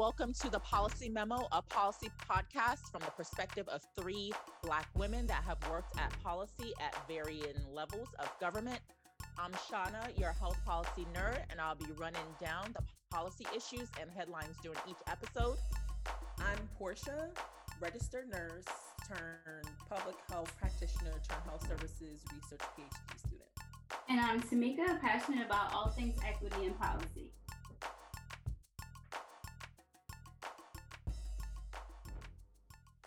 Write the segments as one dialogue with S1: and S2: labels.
S1: Welcome to the Policy Memo, a policy podcast from the perspective of three Black women that have worked at policy at varying levels of government. I'm Shauna, your health policy nerd, and I'll be running down the policy issues and headlines during each episode.
S2: I'm Portia, registered nurse turned public health practitioner turned health services research PhD student.
S3: And I'm Tamika, passionate about all things equity and policy.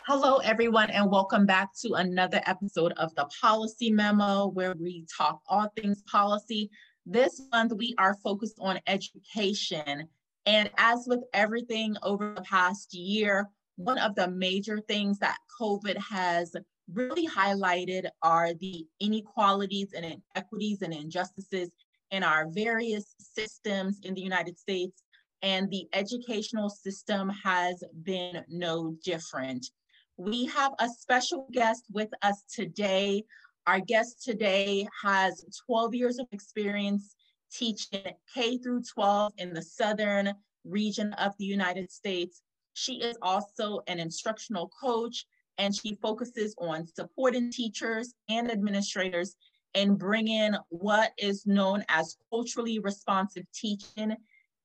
S1: Hello, everyone, and welcome back to another episode of the Policy Memo, where we talk all things policy. This month, we are focused on education. And as with everything over the past year, one of the major things that COVID has really highlighted are the inequalities and inequities and injustices in our various systems in the United States. And the educational system has been no different. We have a special guest with us today. Our guest today has 12 years of experience teaching K through 12 in the Southern region of the United States. She is also an instructional coach and she focuses on supporting teachers and administrators and bringing what is known as culturally responsive teaching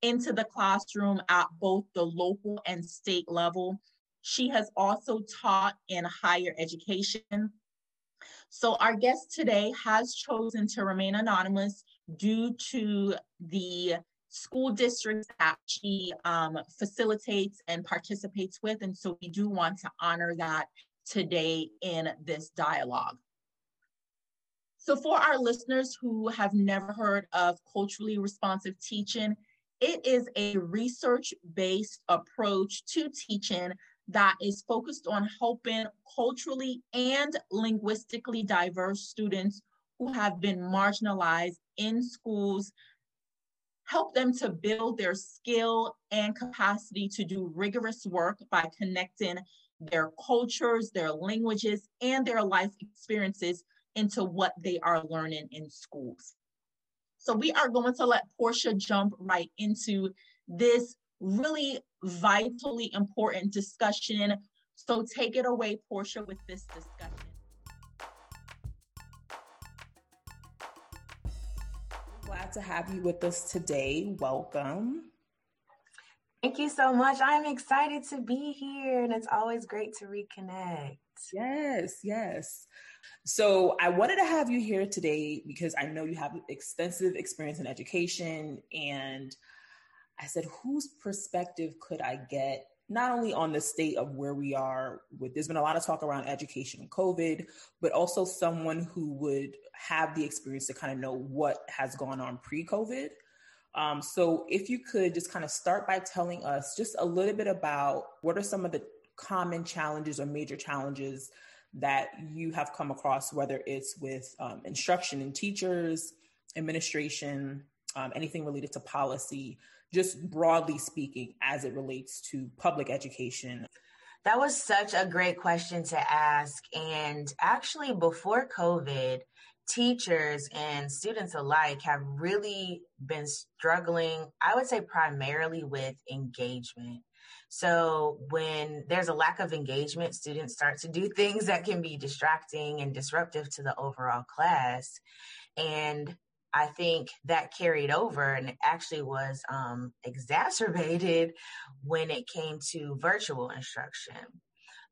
S1: into the classroom at both the local and state level. She has also taught in higher education. So our guest today has chosen to remain anonymous due to the school districts that she um, facilitates and participates with. And so we do want to honor that today in this dialogue. So for our listeners who have never heard of culturally responsive teaching, it is a research-based approach to teaching that is focused on helping culturally and linguistically diverse students who have been marginalized in schools, help them to build their skill and capacity to do rigorous work by connecting their cultures, their languages, and their life experiences into what they are learning in schools. So we are going to let Portia jump right into this really vitally important discussion. So take it away, Portia, with this discussion.
S2: Glad to have you with us today. Welcome.
S4: Thank you so much. I'm excited to be here, and it's always great to reconnect.
S2: Yes, yes. So, I wanted to have you here today because I know you have extensive experience in education and I said, whose perspective could I get not only on the state of where we are with there's been a lot of talk around education and covid but also someone who would have the experience to kind of know what has gone on pre-covid. Um, so if you could just kind of start by telling us just a little bit about what are some of the common challenges or major challenges that you have come across whether it's with um, instruction and teachers administration um, anything related to policy just broadly speaking, as it relates to public education?
S4: That was such a great question to ask. And actually, before COVID, teachers and students alike have really been struggling, I would say primarily with engagement. So when there's a lack of engagement, students start to do things that can be distracting and disruptive to the overall class. And I think that carried over and actually was um, exacerbated when it came to virtual instruction.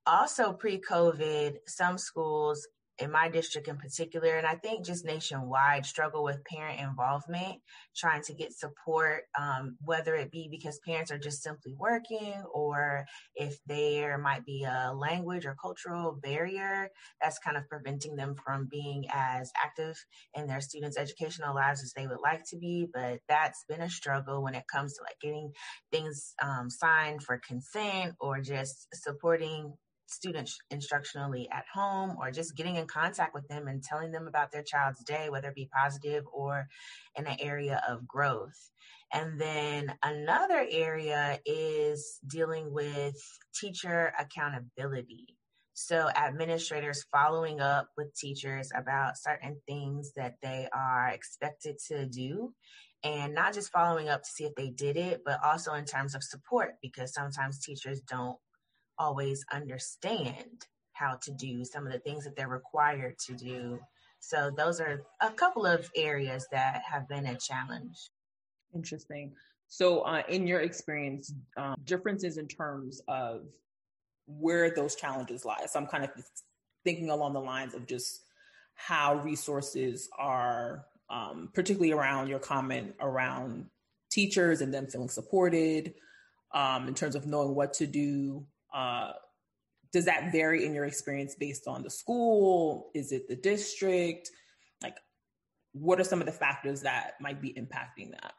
S4: Also, pre COVID, some schools in my district in particular, and I think just nationwide, struggle with parent involvement, trying to get support, um, whether it be because parents are just simply working or if there might be a language or cultural barrier that's kind of preventing them from being as active in their students' educational lives as they would like to be. But that's been a struggle when it comes to like getting things um, signed for consent or just supporting students instructionally at home or just getting in contact with them and telling them about their child's day, whether it be positive or in an area of growth. And then another area is dealing with teacher accountability. So administrators following up with teachers about certain things that they are expected to do and not just following up to see if they did it, but also in terms of support, because sometimes teachers don't always understand how to do some of the things that they're required to do. So those are a couple of areas that have been a challenge.
S2: Interesting. So, uh, in your experience, um, differences in terms of where those challenges lie. So, I'm kind of thinking along the lines of just how resources are, um, particularly around your comment around teachers and them feeling supported, um, in terms of knowing what to do. Uh, does that vary in your experience based on the school? Is it the district? Like, what are some of the factors that might be impacting that?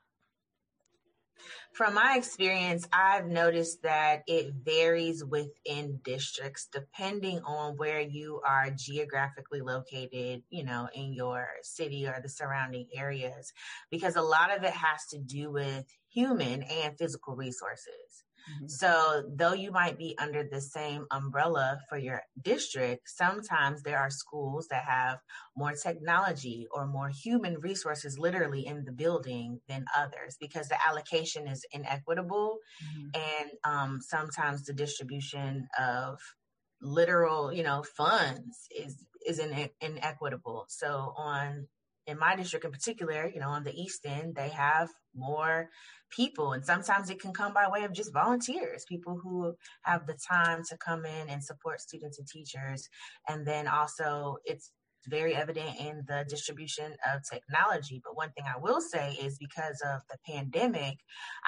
S4: From my experience, I've noticed that it varies within districts depending on where you are geographically located, you know, in your city or the surrounding areas, because a lot of it has to do with human and physical resources. Mm-hmm. So, though you might be under the same umbrella for your district, sometimes there are schools that have more technology or more human resources literally in the building than others because the allocation is inequitable. Mm-hmm. And um, sometimes the distribution of literal, you know, funds is is in, inequitable. So on in my district in particular, you know, on the East End, they have more people. And sometimes it can come by way of just volunteers, people who have the time to come in and support students and teachers. And then also, it's very evident in the distribution of technology. But one thing I will say is because of the pandemic,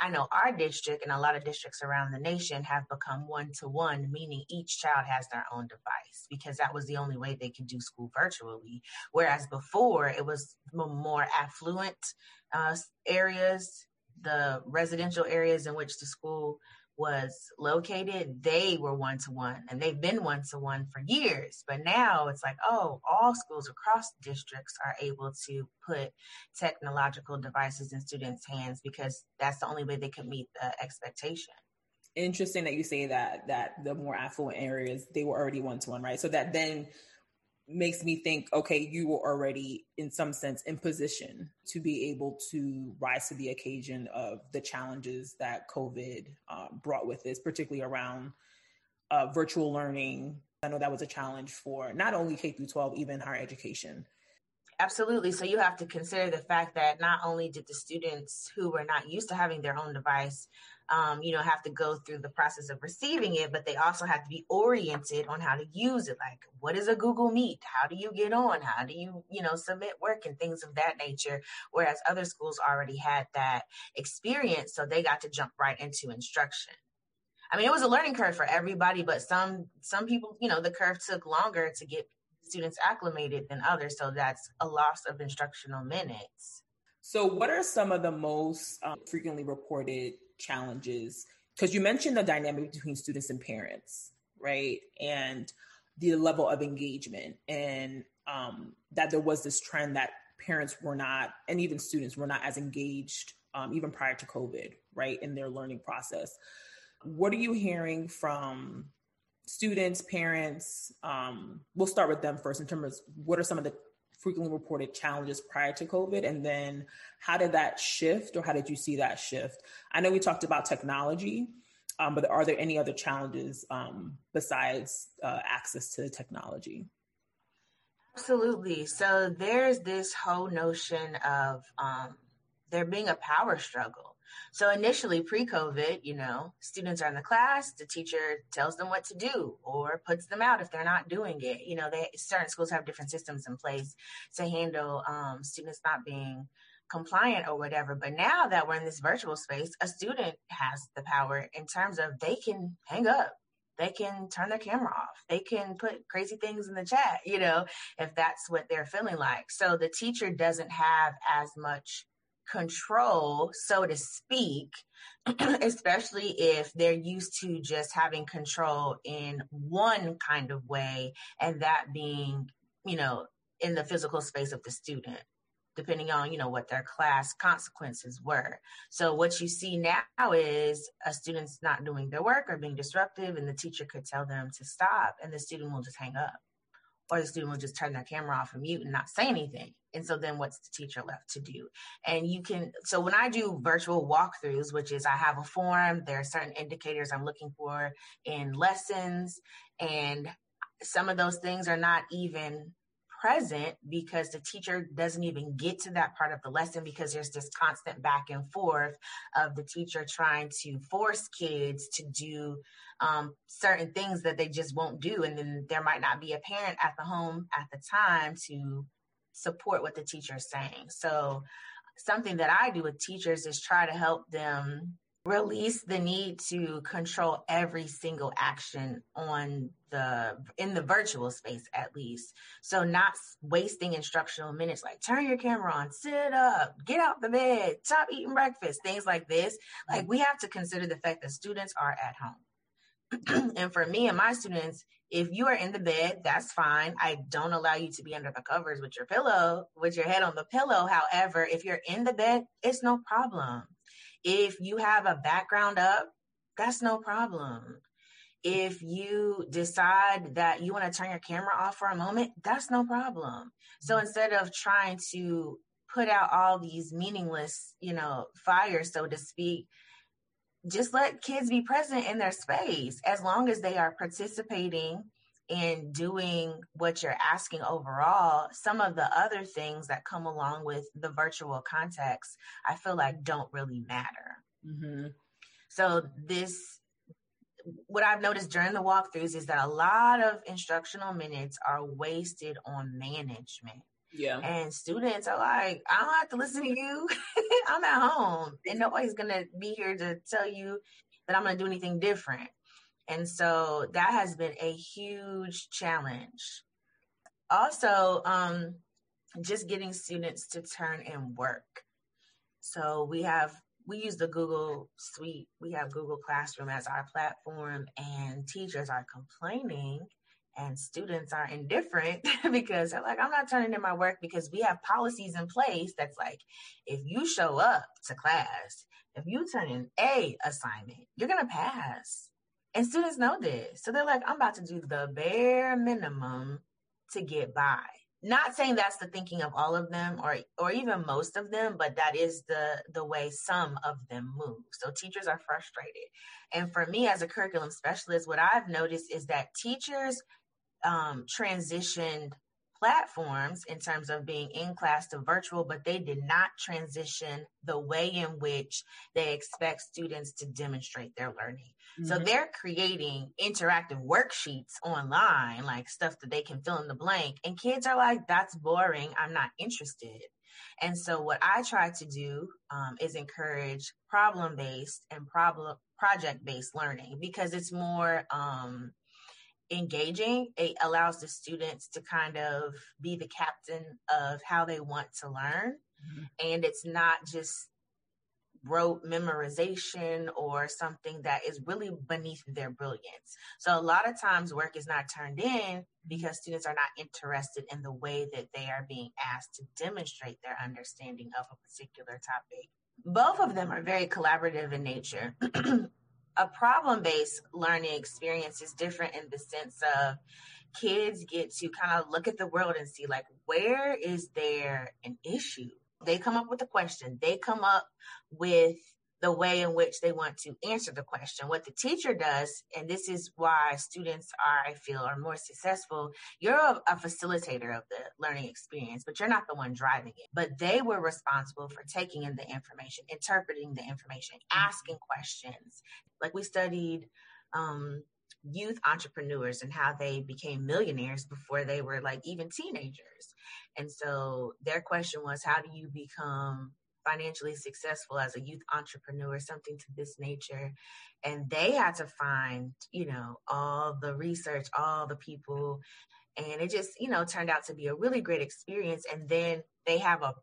S4: I know our district and a lot of districts around the nation have become one to one, meaning each child has their own device because that was the only way they could do school virtually. Whereas before, it was more affluent uh, areas, the residential areas in which the school was located, they were one to one and they've been one to one for years. But now it's like, oh, all schools across districts are able to put technological devices in students' hands because that's the only way they could meet the expectation.
S2: Interesting that you say that that the more affluent areas they were already one to one, right? So that then makes me think okay you were already in some sense in position to be able to rise to the occasion of the challenges that covid uh, brought with this particularly around uh, virtual learning i know that was a challenge for not only k through 12 even higher education
S4: Absolutely. So you have to consider the fact that not only did the students who were not used to having their own device um, you know, have to go through the process of receiving it, but they also have to be oriented on how to use it. Like, what is a Google Meet? How do you get on? How do you, you know, submit work and things of that nature? Whereas other schools already had that experience, so they got to jump right into instruction. I mean, it was a learning curve for everybody, but some some people, you know, the curve took longer to get students acclimated than others, so that's a loss of instructional minutes.
S2: So, what are some of the most um, frequently reported challenges because you mentioned the dynamic between students and parents right? And the level of engagement and um, that there was this trend that parents were not and even students were not as engaged um, even prior to covid right in their learning process. What are you hearing from students parents? Um, we'll start with them first in terms of what are some of the frequently reported challenges prior to COVID? And then how did that shift or how did you see that shift? I know we talked about technology, um, but are there any other challenges um, besides uh, access to technology?
S4: Absolutely. So there's this whole notion of um, there being a power struggle so initially, pre-COVID, you know, students are in the class, the teacher tells them what to do or puts them out if they're not doing it. You know, they certain schools have different systems in place to handle um, students not being compliant or whatever. But now that we're in this virtual space, a student has the power in terms of they can hang up. They can turn their camera off. They can put crazy things in the chat, you know, if that's what they're feeling like. So the teacher doesn't have as much control, so to speak, especially if they're used to just having control in one kind of way, and that being, you know, in the physical space of the student depending on you know what their class consequences were. So what you see now is a student's not doing their work or being disruptive and the teacher could tell them to stop and the student will just hang up or the student will just turn their camera off and mute and not say anything. And so then what's the teacher left to do? And you can, so when I do virtual walkthroughs, which is I have a form, there are certain indicators I'm looking for in lessons, and some of those things are not even present because the teacher doesn't even get to that part of the lesson because there's this constant back and forth of the teacher trying to force kids to do um, certain things that they just won't do. And then there might not be a parent at the home at the time to support what the teacher is saying. So, something that I do with teachers is try to help them release the need to control every single action on the in the virtual space at least. So not wasting instructional minutes like turn your camera on sit up get out the bed stop eating breakfast things like this. Like we have to consider the fact that students are at home. And for me and my students if you are in the bed that's fine. I don't allow you to be under the covers with your pillow with your head on the pillow. However if you're in the bed it's no problem. If you have a background up, that's no problem. If you decide that you want to turn your camera off for a moment, that's no problem. So mm-hmm. instead of trying to put out all these meaningless, you know, fires, so to speak, just let kids be present in their space as long as they are participating in doing what you're asking overall, some of the other things that come along with the virtual context, I feel like don't really matter. Mm-hmm. So, this, what I've noticed during the walkthroughs is that a lot of instructional minutes are wasted on management.
S2: Yeah.
S4: And students are like, I don't have to listen to you. I'm at home and nobody's going to be here to tell you that I'm going to do anything different. And so that has been a huge challenge. Also, um, just getting students to turn in work. So we have we use the Google Suite. We have Google Classroom as our platform, and teachers are complaining and students are indifferent because they're like, I'm not turning in my work because we have policies in place that's like, if you show up to class, if you turn in a assignment, you're gonna pass. And students know this. So they're like, I'm about to do the bare minimum to get by. Not saying that's the thinking of all of them or or even most of them, but that is the the way some of them move. So teachers are frustrated. And for me as a curriculum specialist, what I've noticed is that teachers um, transitioned platforms in terms of being in class to virtual, but they did not transition the way in which they expect students to demonstrate their learning. Mm-hmm. So they're creating interactive worksheets online, like stuff that they can fill in the blank. And kids are like, that's boring. I'm not interested. And so what I try to do um, is encourage problem based and problem project based learning because it's more um, engaging. It allows the students to kind of be the captain of how they want to learn. Mm-hmm. And it's not just rote memorization or something that is really beneath their brilliance. So a lot of times work is not turned in because students are not interested in the way that they are being asked to demonstrate their understanding of a particular topic. Both of them are very collaborative in nature. a problem based learning experience is different in the sense of kids get to kind of look at the world and see like where is there an issue they come up with a question they come up with the way in which they want to answer the question. What the teacher does, and this is why students are, I feel, are more successful. You're a, a, facilitator of the learning experience, but you're not the one driving it. But they were responsible for taking in the information, interpreting the information, asking questions. Like we studied um, youth entrepreneurs and how they became millionaires before they were like even teenagers. And so their question was, how do you become financially successful as a youth entrepreneur, something to this nature. And they had to find, you know, all the research, all the people. And it just, you know, turned out to be a really great experience. And then they have a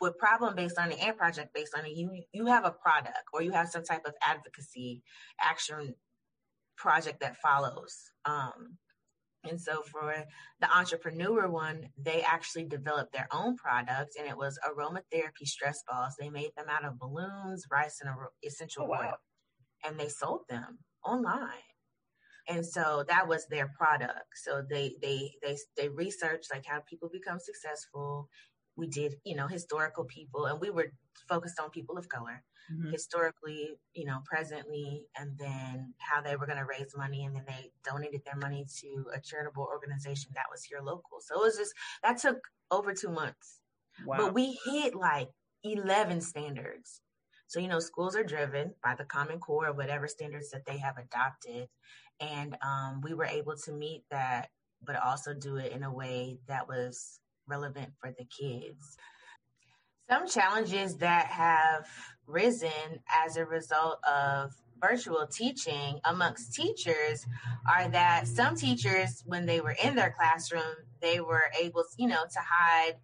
S4: with problem based on learning and project based on learning, you you have a product or you have some type of advocacy action project that follows. Um, and so for the entrepreneur one, they actually developed their own product and it was aromatherapy stress balls. They made them out of balloons, rice, and essential oh, wow. oil. And they sold them online. and so that was their product so they they they they researched like how people become successful we did you know historical people and we were focused on people of color mm-hmm. historically you know presently and then how they were going to raise money and then they donated their money to a charitable organization that was here local so it was just that took over two months wow. but we hit like 11 standards so, you know, schools are driven by the Common Core or whatever standards that they have adopted. And um, we were able to meet that, but also do it in a way that was relevant for the kids. Some challenges that have risen as a result of virtual teaching amongst teachers are that some teachers, when they were in their classroom, they were able, you know, to hide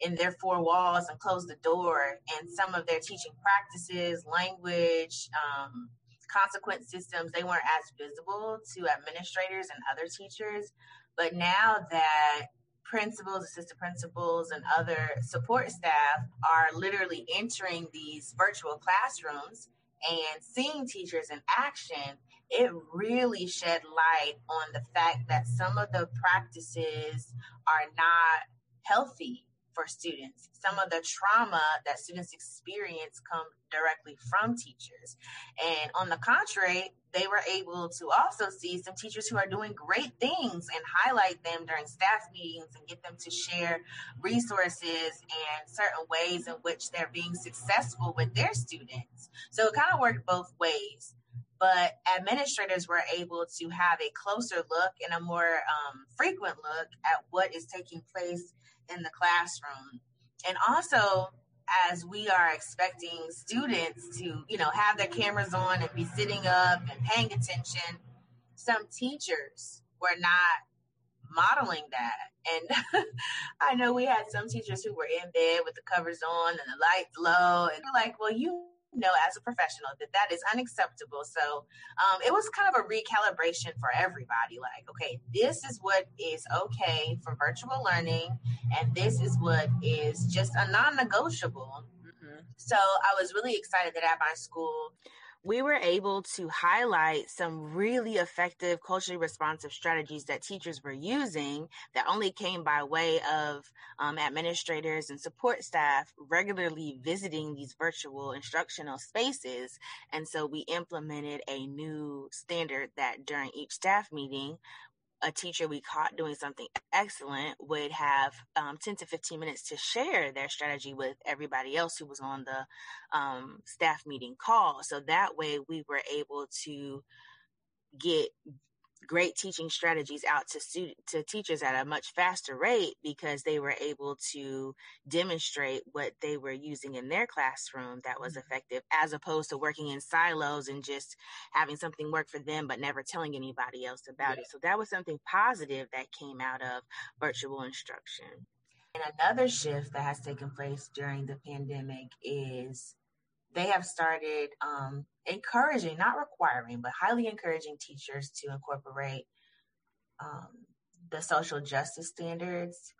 S4: in their four walls and close the door. And some of their teaching practices, language, um, consequence systems, they weren't as visible to administrators and other teachers. But now that principals, assistant principals, and other support staff are literally entering these virtual classrooms and seeing teachers in action, it really shed light on the fact that some of the practices are not healthy for students. Some of the trauma that students experience come directly from teachers. And on the contrary, they were able to also see some teachers who are doing great things and highlight them during staff meetings and get them to share resources and certain ways in which they're being successful with their students. So it kind of worked both ways but administrators were able to have a closer look and a more um, frequent look at what is taking place in the classroom. And also, as we are expecting students to, you know, have their cameras on and be sitting up and paying attention, some teachers were not modeling that. And I know we had some teachers who were in bed with the covers on and the lights low, and like, well, you know as a professional that that is unacceptable. So um, it was kind of a recalibration for everybody. Like okay this is what is okay for virtual learning and this is what is just a non-negotiable. Mm-hmm. so i was really excited that at my school we were able to highlight some really effective culturally responsive strategies that teachers were using that only came by way of um, administrators and support staff regularly visiting these virtual instructional spaces. And so we implemented a new standard that during each staff meeting, a teacher we caught doing something excellent would have um, 10 to 15 minutes to share their strategy with everybody else who was on the um, staff meeting call. So that way we were able to get great teaching strategies out to student to teachers at a much faster rate because they were able to demonstrate what they were using in their classroom that was mm-hmm. effective as opposed to working in silos and just having something work for them but never telling anybody else about yeah. it so that was something positive that came out of virtual instruction and another shift that has taken place during the pandemic is they have started um, encouraging, not requiring, but highly encouraging teachers to incorporate um, the social justice standards.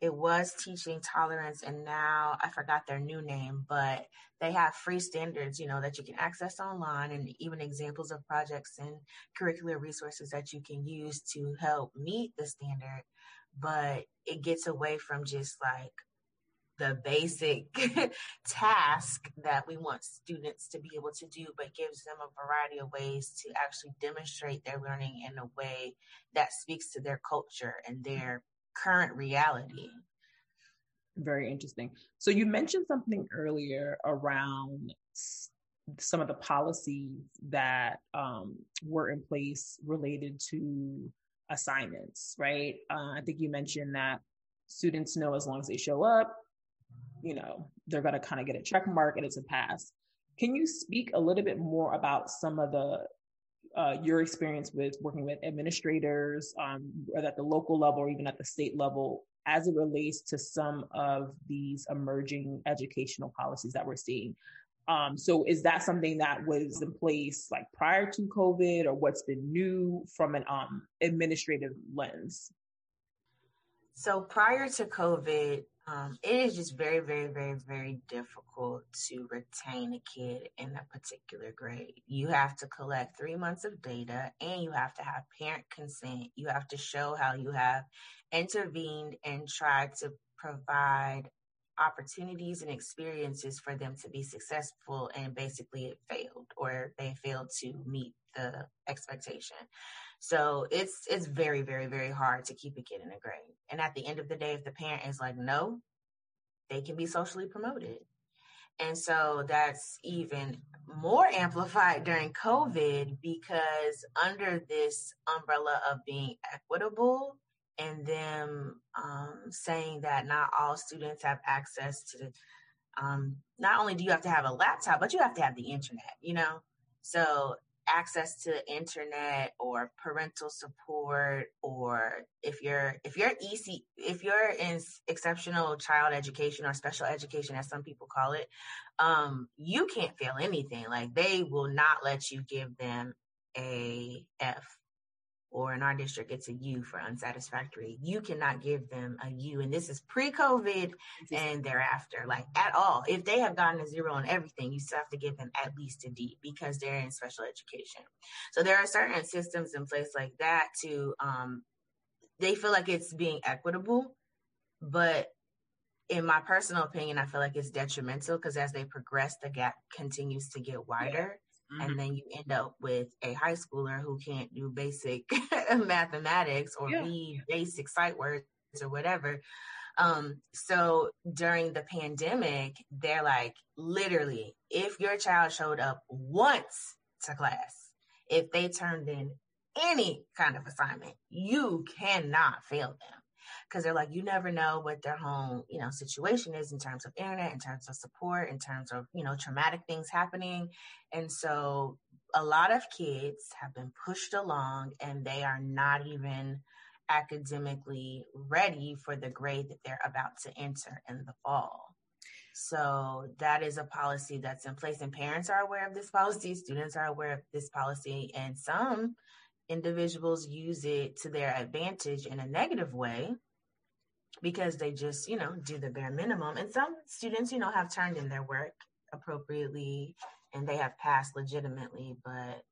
S4: It was teaching tolerance, and now I forgot their new name, but they have free standards, you know, that you can access online, and even examples of projects and curricular resources that you can use to help meet the standard. But it gets away from just like the basic task that we want students to be able to do, but gives them a variety of ways to actually demonstrate their learning in a way that speaks to their culture and their current reality.
S2: Very interesting. So you mentioned something earlier around some of the policies that um, were in place related to assignments, right? Uh, I think you mentioned that students know as long as they show up, you know, they're going to kind of get a check mark and it's a pass. Can you speak a little bit more about some of the uh, your experience with working with administrators, um, at the local level or even at the state level, as it relates to some of these emerging educational policies that we're seeing? Um, so, is that something that was in place like prior to COVID, or what's been new from an um, administrative lens?
S4: So, prior to COVID, um, it is just very, very, very, very difficult to retain a kid in a particular grade. You have to collect three months of data and you have to have parent consent. You have to show how you have intervened and tried to provide opportunities and experiences for them to be successful and basically it failed or they failed to meet the expectation. So it's it's very, very, very hard to keep a kid in a grade. And at the end of the day, if the parent is like, no, they can be socially promoted. And so that's even more amplified during COVID because under this umbrella of being equitable and them um, saying that not all students have access to, um, not only do you have to have a laptop, but you have to have the internet, you know? So access to the internet or parental support or if you're if you're EC if you're in exceptional child education or special education as some people call it um you can't fail anything. Like they will not let you give them a F or in our district, it's a U for unsatisfactory. You cannot give them a U. And this is pre COVID and thereafter, like at all. If they have gotten a zero on everything, you still have to give them at least a D because they're in special education. So there are certain systems in place like that to, um, they feel like it's being equitable, but in my personal opinion, I feel like it's detrimental because as they progress, the gap continues to get wider. Mm-hmm. And then you end up with a high schooler who can't do basic mathematics or yeah. read basic sight words or whatever. Um, so during the pandemic, they're like, literally, if your child showed up once to class, if they turned in any kind of assignment, you cannot fail them because they're like, you never know what their home, you know, situation is in terms of internet, in terms of support, in terms of, you know, traumatic things happening. And so a lot of kids have been pushed along and they are not even academically ready for the grade that they're about to enter in the fall. So that is a policy that's in place, and parents are aware of this policy, students are aware of this policy, and some individuals use it to their advantage in a negative way because they just, you know, do the bare minimum. And some students, you know, have turned in their work appropriately and they have passed legitimately, but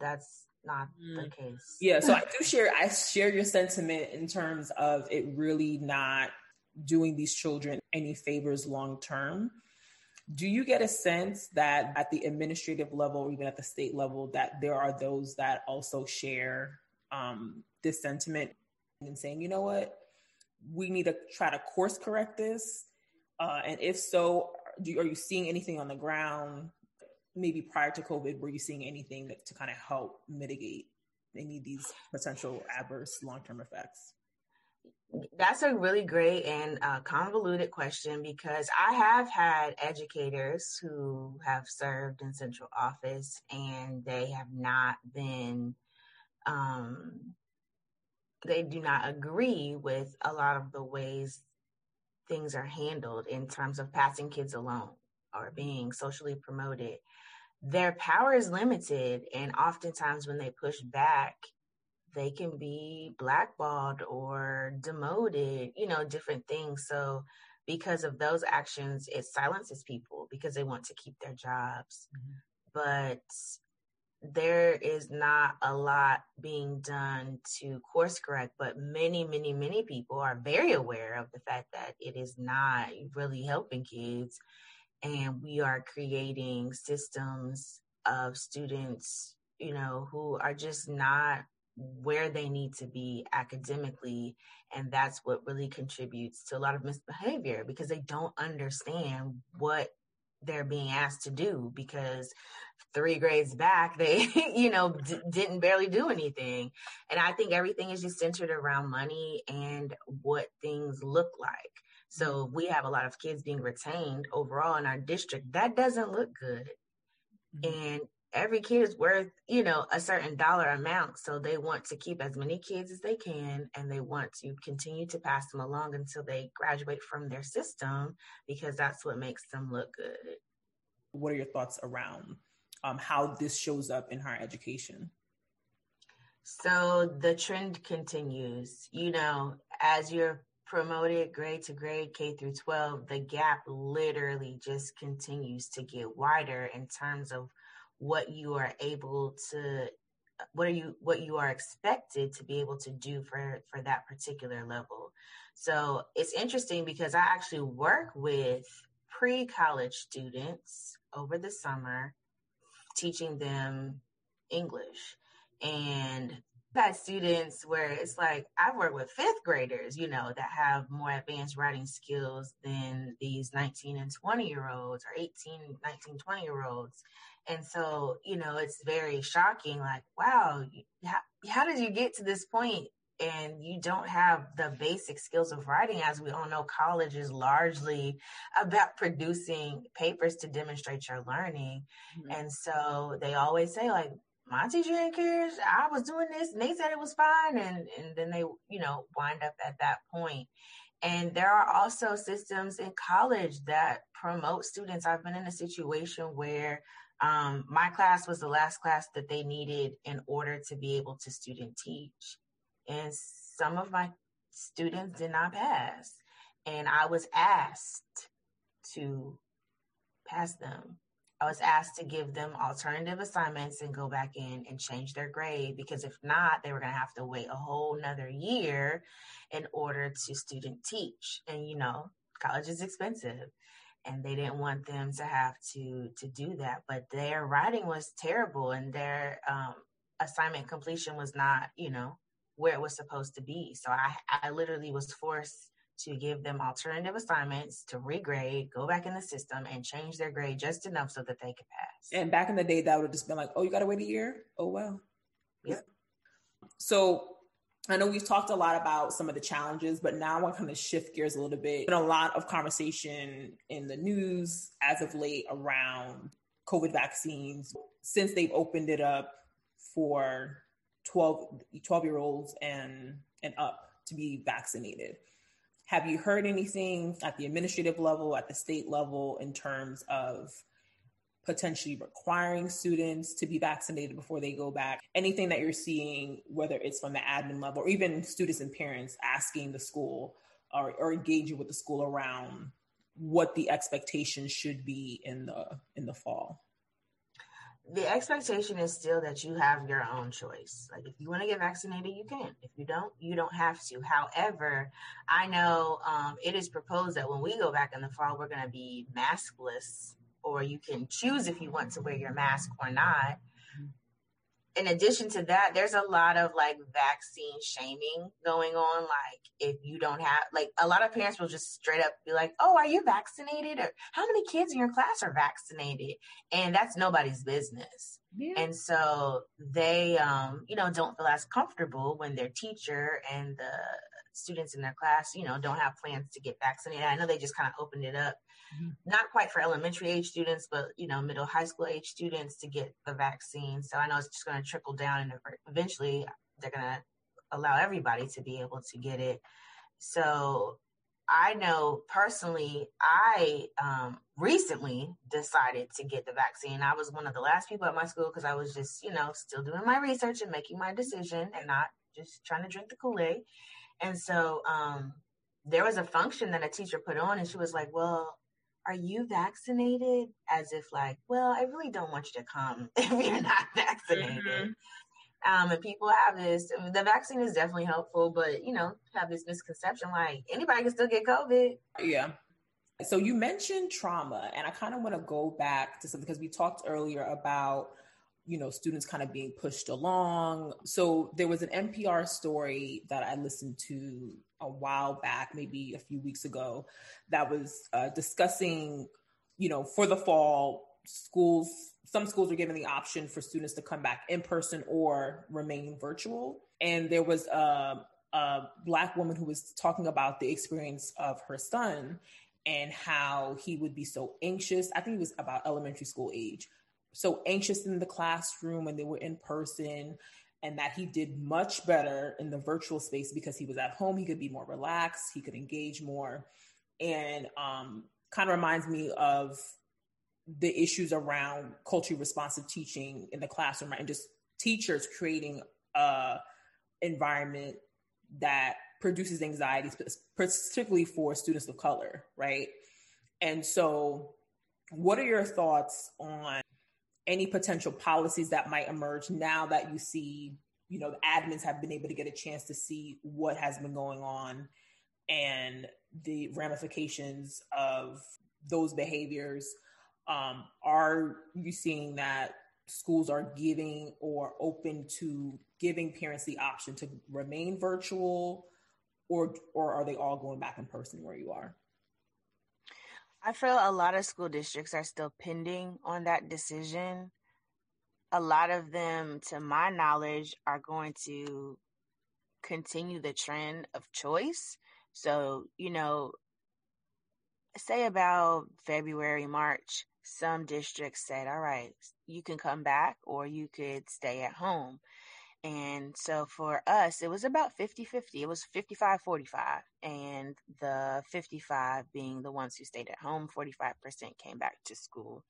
S4: that's not mm. the case.
S2: Yeah, so I do share I share your sentiment in terms of it really not doing these children any favors long term. Do you get a sense that at the administrative level or even at the state level that there are those that also share um, this sentiment and saying, you know what, we need to try to course correct this? Uh, and if so, do, are you seeing anything on the ground? Maybe prior to COVID, were you seeing anything that, to kind of help mitigate any of these potential adverse long term effects?
S4: That's a really great and uh, convoluted question because I have had educators who have served in central office and they have not been um, they do not agree with a lot of the ways things are handled in terms of passing kids alone or being socially promoted. Their power is limited, and oftentimes when they push back, they can be blackballed or demoted, you know, different things. So, because of those actions, it silences people because they want to keep their jobs. Mm-hmm. But there is not a lot being done to course correct, but many, many, many people are very aware of the fact that it is not really helping kids. And we are creating systems of students, you know, who are just not where they need to be academically. And that's what really contributes to a lot of misbehavior because they don't understand what they're being asked to do because three grades back they you know d- didn't barely do anything. And i think everything is just centered around money and what things look like. So we have a lot of kids being retained overall in our district. That doesn't look good. Mm-hmm. and every kid is worth you know a certain dollar amount so they want to keep as many kids as they can and they want to continue to pass them along until they graduate from their system because that's what makes them look good.
S2: What are your thoughts around um, how this shows up in higher education?
S4: So the trend continues. You know as you're promoted grade to grade, K through 12, the gap literally just continues to get wider in terms of what you are able to what are you what you are expected to be able to do for for that particular level. So it's interesting because i actually work with pre-college students over the summer teaching them english. And had students where it's like I've worked with fifth graders, you know, that have more advanced writing skills than these 19 and 20 year olds or 18, 19, 20 year olds. And so, you know, it's very shocking like, wow, how, how did you get to this point and you don't have the basic skills of writing as we all know college is largely about producing papers to demonstrate your learning mm-hmm. and so they always say like my teacher didn't care. I was doing this and they said it was fine. And, and then they, you know, wind up at that point. And there are also systems in college that promote students. I've been in a situation where um, my class was the last class that they needed in order to be able to student teach. And some of my students did not pass. And I was asked to pass them I was asked to give them alternative assignments and go back in and change their grade because if not, they were going to have to wait a whole nother year in order to student teach. And you know, college is expensive and they didn't want them to have to to do that. But their writing was terrible and their um, assignment completion was not, you know, where it was supposed to be. So I I literally was forced to give them alternative assignments to regrade, go back in the system and change their grade just enough so that they could pass.
S2: And back in the day, that would have just been like, oh, you got to wait a year? Oh, well.
S4: Yep.
S2: So I know we've talked a lot about some of the challenges, but now I want to kind of shift gears a little bit. Been a lot of conversation in the news as of late around COVID vaccines since they've opened it up for 12, 12 year olds and, and up to be vaccinated. Have you heard anything at the administrative level, at the state level, in terms of potentially requiring students to be vaccinated before they go back? Anything that you're seeing, whether it's from the admin level or even students and parents asking the school or, or engaging with the school around what the expectations should be in the in the fall?
S4: The expectation is still that you have your own choice. Like if you want to get vaccinated, you can. If you don't, you don't have to. However, I know um, it is proposed that when we go back in the fall, we're going to be maskless, or you can choose if you want to wear your mask or not in addition to that, there's a lot of like vaccine shaming going on. Like, if you don't have, like, a lot of parents will just straight up be like, Oh, are you vaccinated? Or how many kids in your class are vaccinated? And that's nobody's business. Yeah. And so they, um, you know, don't feel as comfortable when their teacher and the students in their class, you know, don't have plans to get vaccinated. I know they just kind of opened it up mm-hmm. not quite for elementary age students, but you know, middle high school age students to get the vaccine. So I know it's just going to trickle down, and eventually they're going to allow everybody to be able to get it. So I know personally, I um, recently decided to get the vaccine. I was one of the last people at my school because I was just, you know, still doing my research and making my decision and not just trying to drink the Kool Aid. And so um, there was a function that a teacher put on, and she was like, Well, are you vaccinated? As if like, well, I really don't want you to come if you're not vaccinated. Mm-hmm. Um, and people have this, the vaccine is definitely helpful, but you know, have this misconception like anybody can still get COVID.
S2: Yeah. So you mentioned trauma, and I kind of want to go back to something because we talked earlier about you know students kind of being pushed along. So there was an NPR story that I listened to a while back, maybe a few weeks ago, that was uh, discussing, you know, for the fall, schools, some schools are given the option for students to come back in person or remain virtual. And there was a, a Black woman who was talking about the experience of her son and how he would be so anxious. I think he was about elementary school age, so anxious in the classroom when they were in person and that he did much better in the virtual space because he was at home. He could be more relaxed, he could engage more, and um, kind of reminds me of the issues around culturally responsive teaching in the classroom, right? and just teachers creating a environment that produces anxiety, particularly for students of color, right? And so, what are your thoughts on any potential policies that might emerge now that you see, you know, the admins have been able to get a chance to see what has been going on and the ramifications of those behaviors? Um, are you seeing that schools are giving or open to giving parents the option to remain virtual or or are they all going back in person where you are
S4: i feel a lot of school districts are still pending on that decision. A lot of them to my knowledge are going to continue the trend of choice. So you know say about february march some districts said all right you can come back or you could stay at home and so for us, it was about 50 50. It was 55 45. And the 55 being the ones who stayed at home, 45% came back to school.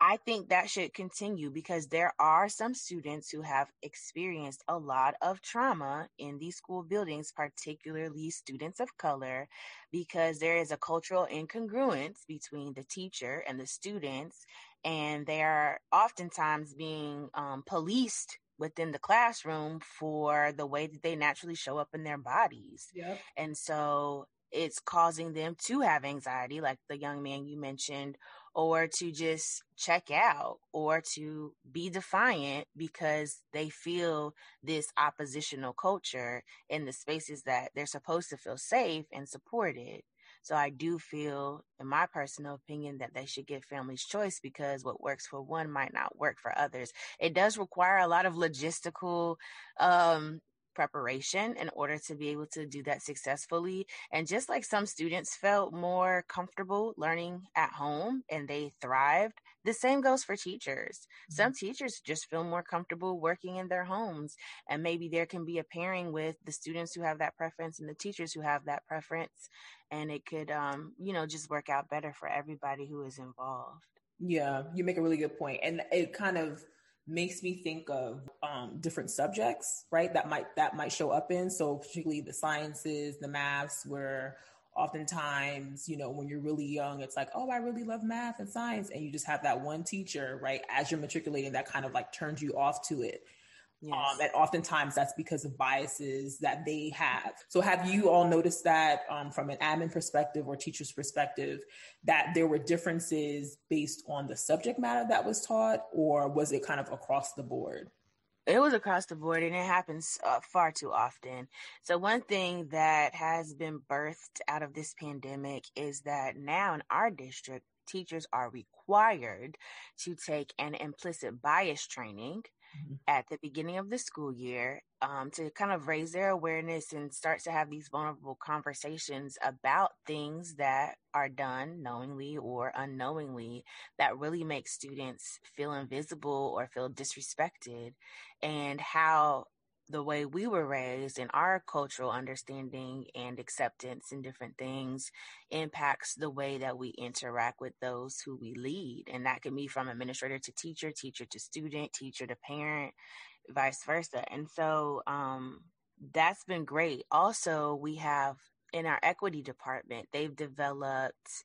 S4: I think that should continue because there are some students who have experienced a lot of trauma in these school buildings, particularly students of color, because there is a cultural incongruence between the teacher and the students, and they are oftentimes being um, policed within the classroom for the way that they naturally show up in their bodies.
S2: Yep.
S4: And so it's causing them to have anxiety, like the young man you mentioned, or to just check out or to be defiant because they feel this oppositional culture in the spaces that they're supposed to feel safe and supported. So I do feel, in my personal opinion, that they should give families choice because what works for one might not work for others. It does require a lot of logistical um, preparation in order to be able to do that successfully. And just like some students felt more comfortable learning at home and they thrived, the same goes for teachers. Mm-hmm. Some teachers just feel more comfortable working in their homes. And maybe there can be a pairing with the students who have that preference and the teachers who have that preference. And it could, um, you know, just work out better for everybody who is involved.
S2: Yeah, you make a really good point. And it kind of, makes me think of um, different subjects, right? That might that might show up in. So particularly the sciences, the maths, where oftentimes, you know, when you're really young, it's like, oh, I really love math and science, and you just have that one teacher, right? As you're matriculating, that kind of like turns you off to it. Yes. Um, and oftentimes that's because of biases that they have. So, have you all noticed that um, from an admin perspective or teacher's perspective, that there were differences based on the subject matter that was taught, or was it kind of across the board?
S4: It was across the board and it happens uh, far too often. So, one thing that has been birthed out of this pandemic is that now in our district, teachers are required to take an implicit bias training. At the beginning of the school year um, to kind of raise their awareness and start to have these vulnerable conversations about things that are done knowingly or unknowingly that really make students feel invisible or feel disrespected and how the way we were raised and our cultural understanding and acceptance and different things impacts the way that we interact with those who we lead. And that can be from administrator to teacher, teacher to student, teacher to parent, vice versa. And so um, that's been great. Also, we have in our equity department, they've developed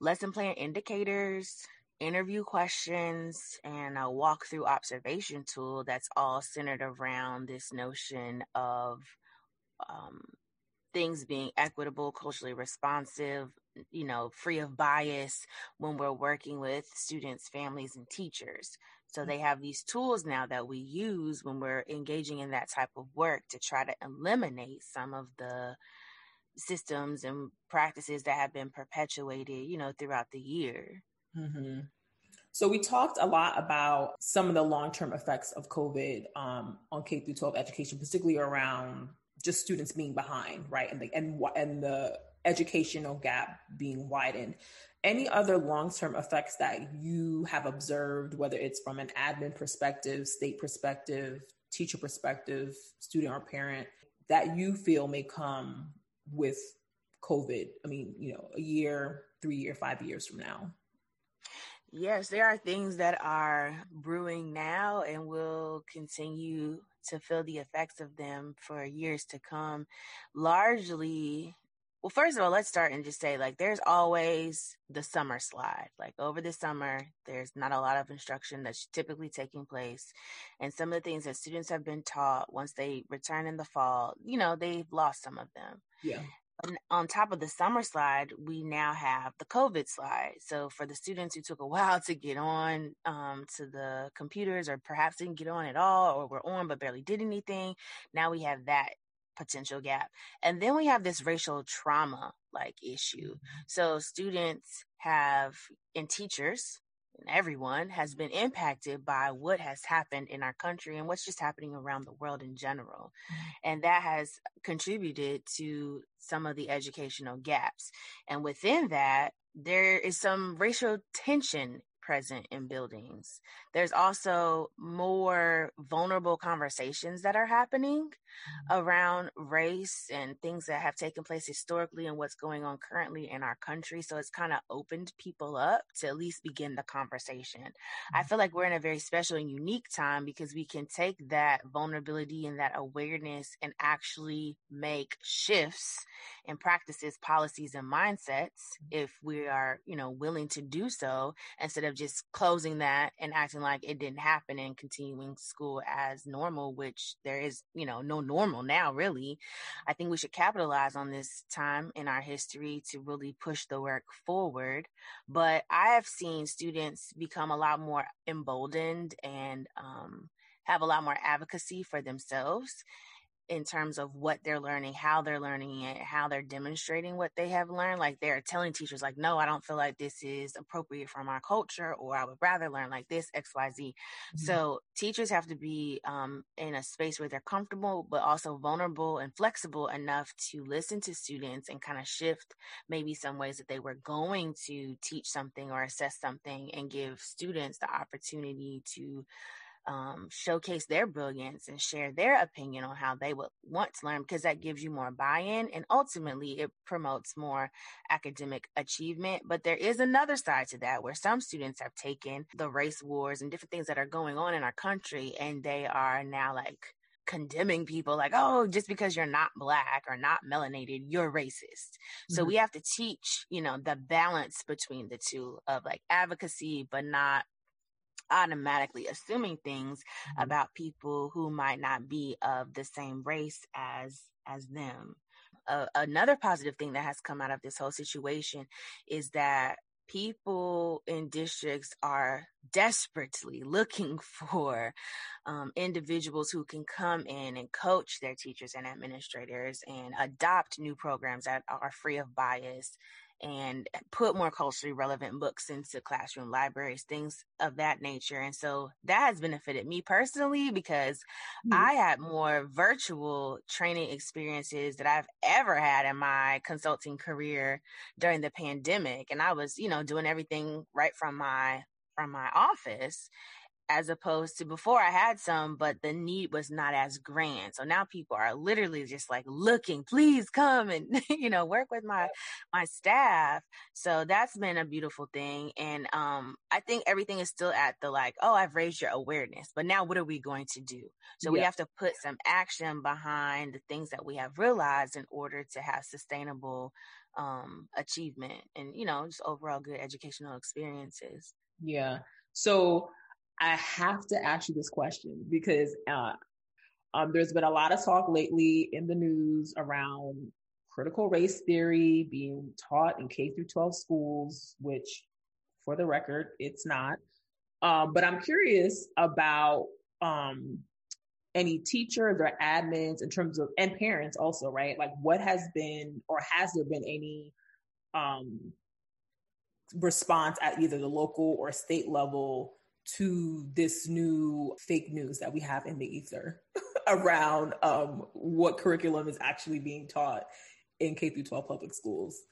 S4: lesson plan indicators interview questions and a walkthrough observation tool that's all centered around this notion of um, things being equitable, culturally responsive, you know, free of bias when we're working with students, families, and teachers. So they have these tools now that we use when we're engaging in that type of work to try to eliminate some of the systems and practices that have been perpetuated, you know, throughout the year.
S2: Mm-hmm. So we talked a lot about some of the long-term effects of COVID um, on K through 12 education, particularly around just students being behind, right, and the and and the educational gap being widened. Any other long-term effects that you have observed, whether it's from an admin perspective, state perspective, teacher perspective, student or parent, that you feel may come with COVID? I mean, you know, a year, three year, five years from now.
S4: Yes, there are things that are brewing now and will continue to feel the effects of them for years to come. Largely, well, first of all, let's start and just say like there's always the summer slide. Like over the summer, there's not a lot of instruction that's typically taking place. And some of the things that students have been taught once they return in the fall, you know, they've lost some of them.
S2: Yeah
S4: on top of the summer slide, we now have the COVID slide. So for the students who took a while to get on um, to the computers, or perhaps didn't get on at all, or were on but barely did anything, now we have that potential gap. And then we have this racial trauma like issue. Mm-hmm. So students have and teachers everyone has been impacted by what has happened in our country and what's just happening around the world in general. Mm-hmm. And that has contributed to some of the educational gaps. And within that, there is some racial tension present in buildings. There's also more vulnerable conversations that are happening mm-hmm. around race and things that have taken place historically and what's going on currently in our country. So it's kind of opened people up to at least begin the conversation. Mm-hmm. I feel like we're in a very special and unique time because we can take that vulnerability and that awareness and actually make shifts in practices, policies, and mindsets mm-hmm. if we are, you know, willing to do so instead of just closing that and acting like it didn't happen and continuing school as normal, which there is, you know, no normal now, really. I think we should capitalize on this time in our history to really push the work forward. But I have seen students become a lot more emboldened and um, have a lot more advocacy for themselves in terms of what they're learning, how they're learning it, how they're demonstrating what they have learned. Like they're telling teachers, like, no, I don't feel like this is appropriate for my culture, or I would rather learn like this, X, Y, Z. Mm-hmm. So teachers have to be um, in a space where they're comfortable, but also vulnerable and flexible enough to listen to students and kind of shift maybe some ways that they were going to teach something or assess something and give students the opportunity to um, showcase their brilliance and share their opinion on how they would want to learn because that gives you more buy-in and ultimately it promotes more academic achievement but there is another side to that where some students have taken the race wars and different things that are going on in our country and they are now like condemning people like, oh, just because you're not black or not melanated, you're racist. Mm-hmm. So we have to teach, you know, the balance between the two of like advocacy, but not automatically assuming things mm-hmm. about people who might not be of the same race as as them. Uh, another positive thing that has come out of this whole situation is that people in districts are desperately looking for um, individuals who can come in and coach their teachers and administrators and adopt new programs that are free of bias and put more culturally relevant books into classroom libraries, things of that nature. And so that has benefited me personally because mm-hmm. I had more virtual training experiences that I've ever had in my consulting career during the pandemic. And I was, you know, doing everything right from my from my office as opposed to before I had some, but the need was not as grand. So now people are literally just like looking, please come and, you know, work with my, my staff. So that's been a beautiful thing. And, um, I think everything is still at the like, oh, I've raised your awareness, but now what are we going to do? So yeah. we have to put some action behind the things that we have realized in order to have sustainable, um, achievement and, you know, just overall good educational experiences.
S2: Yeah. So I have to ask you this question because uh, um, there's been a lot of talk lately in the news around critical race theory being taught in K through 12 schools, which, for the record, it's not. Um, but I'm curious about um, any teachers or admins in terms of, and parents also, right? Like, what has been, or has there been any um, response at either the local or state level to this new fake news that we have in the ether around um, what curriculum is actually being taught in K through 12 public schools.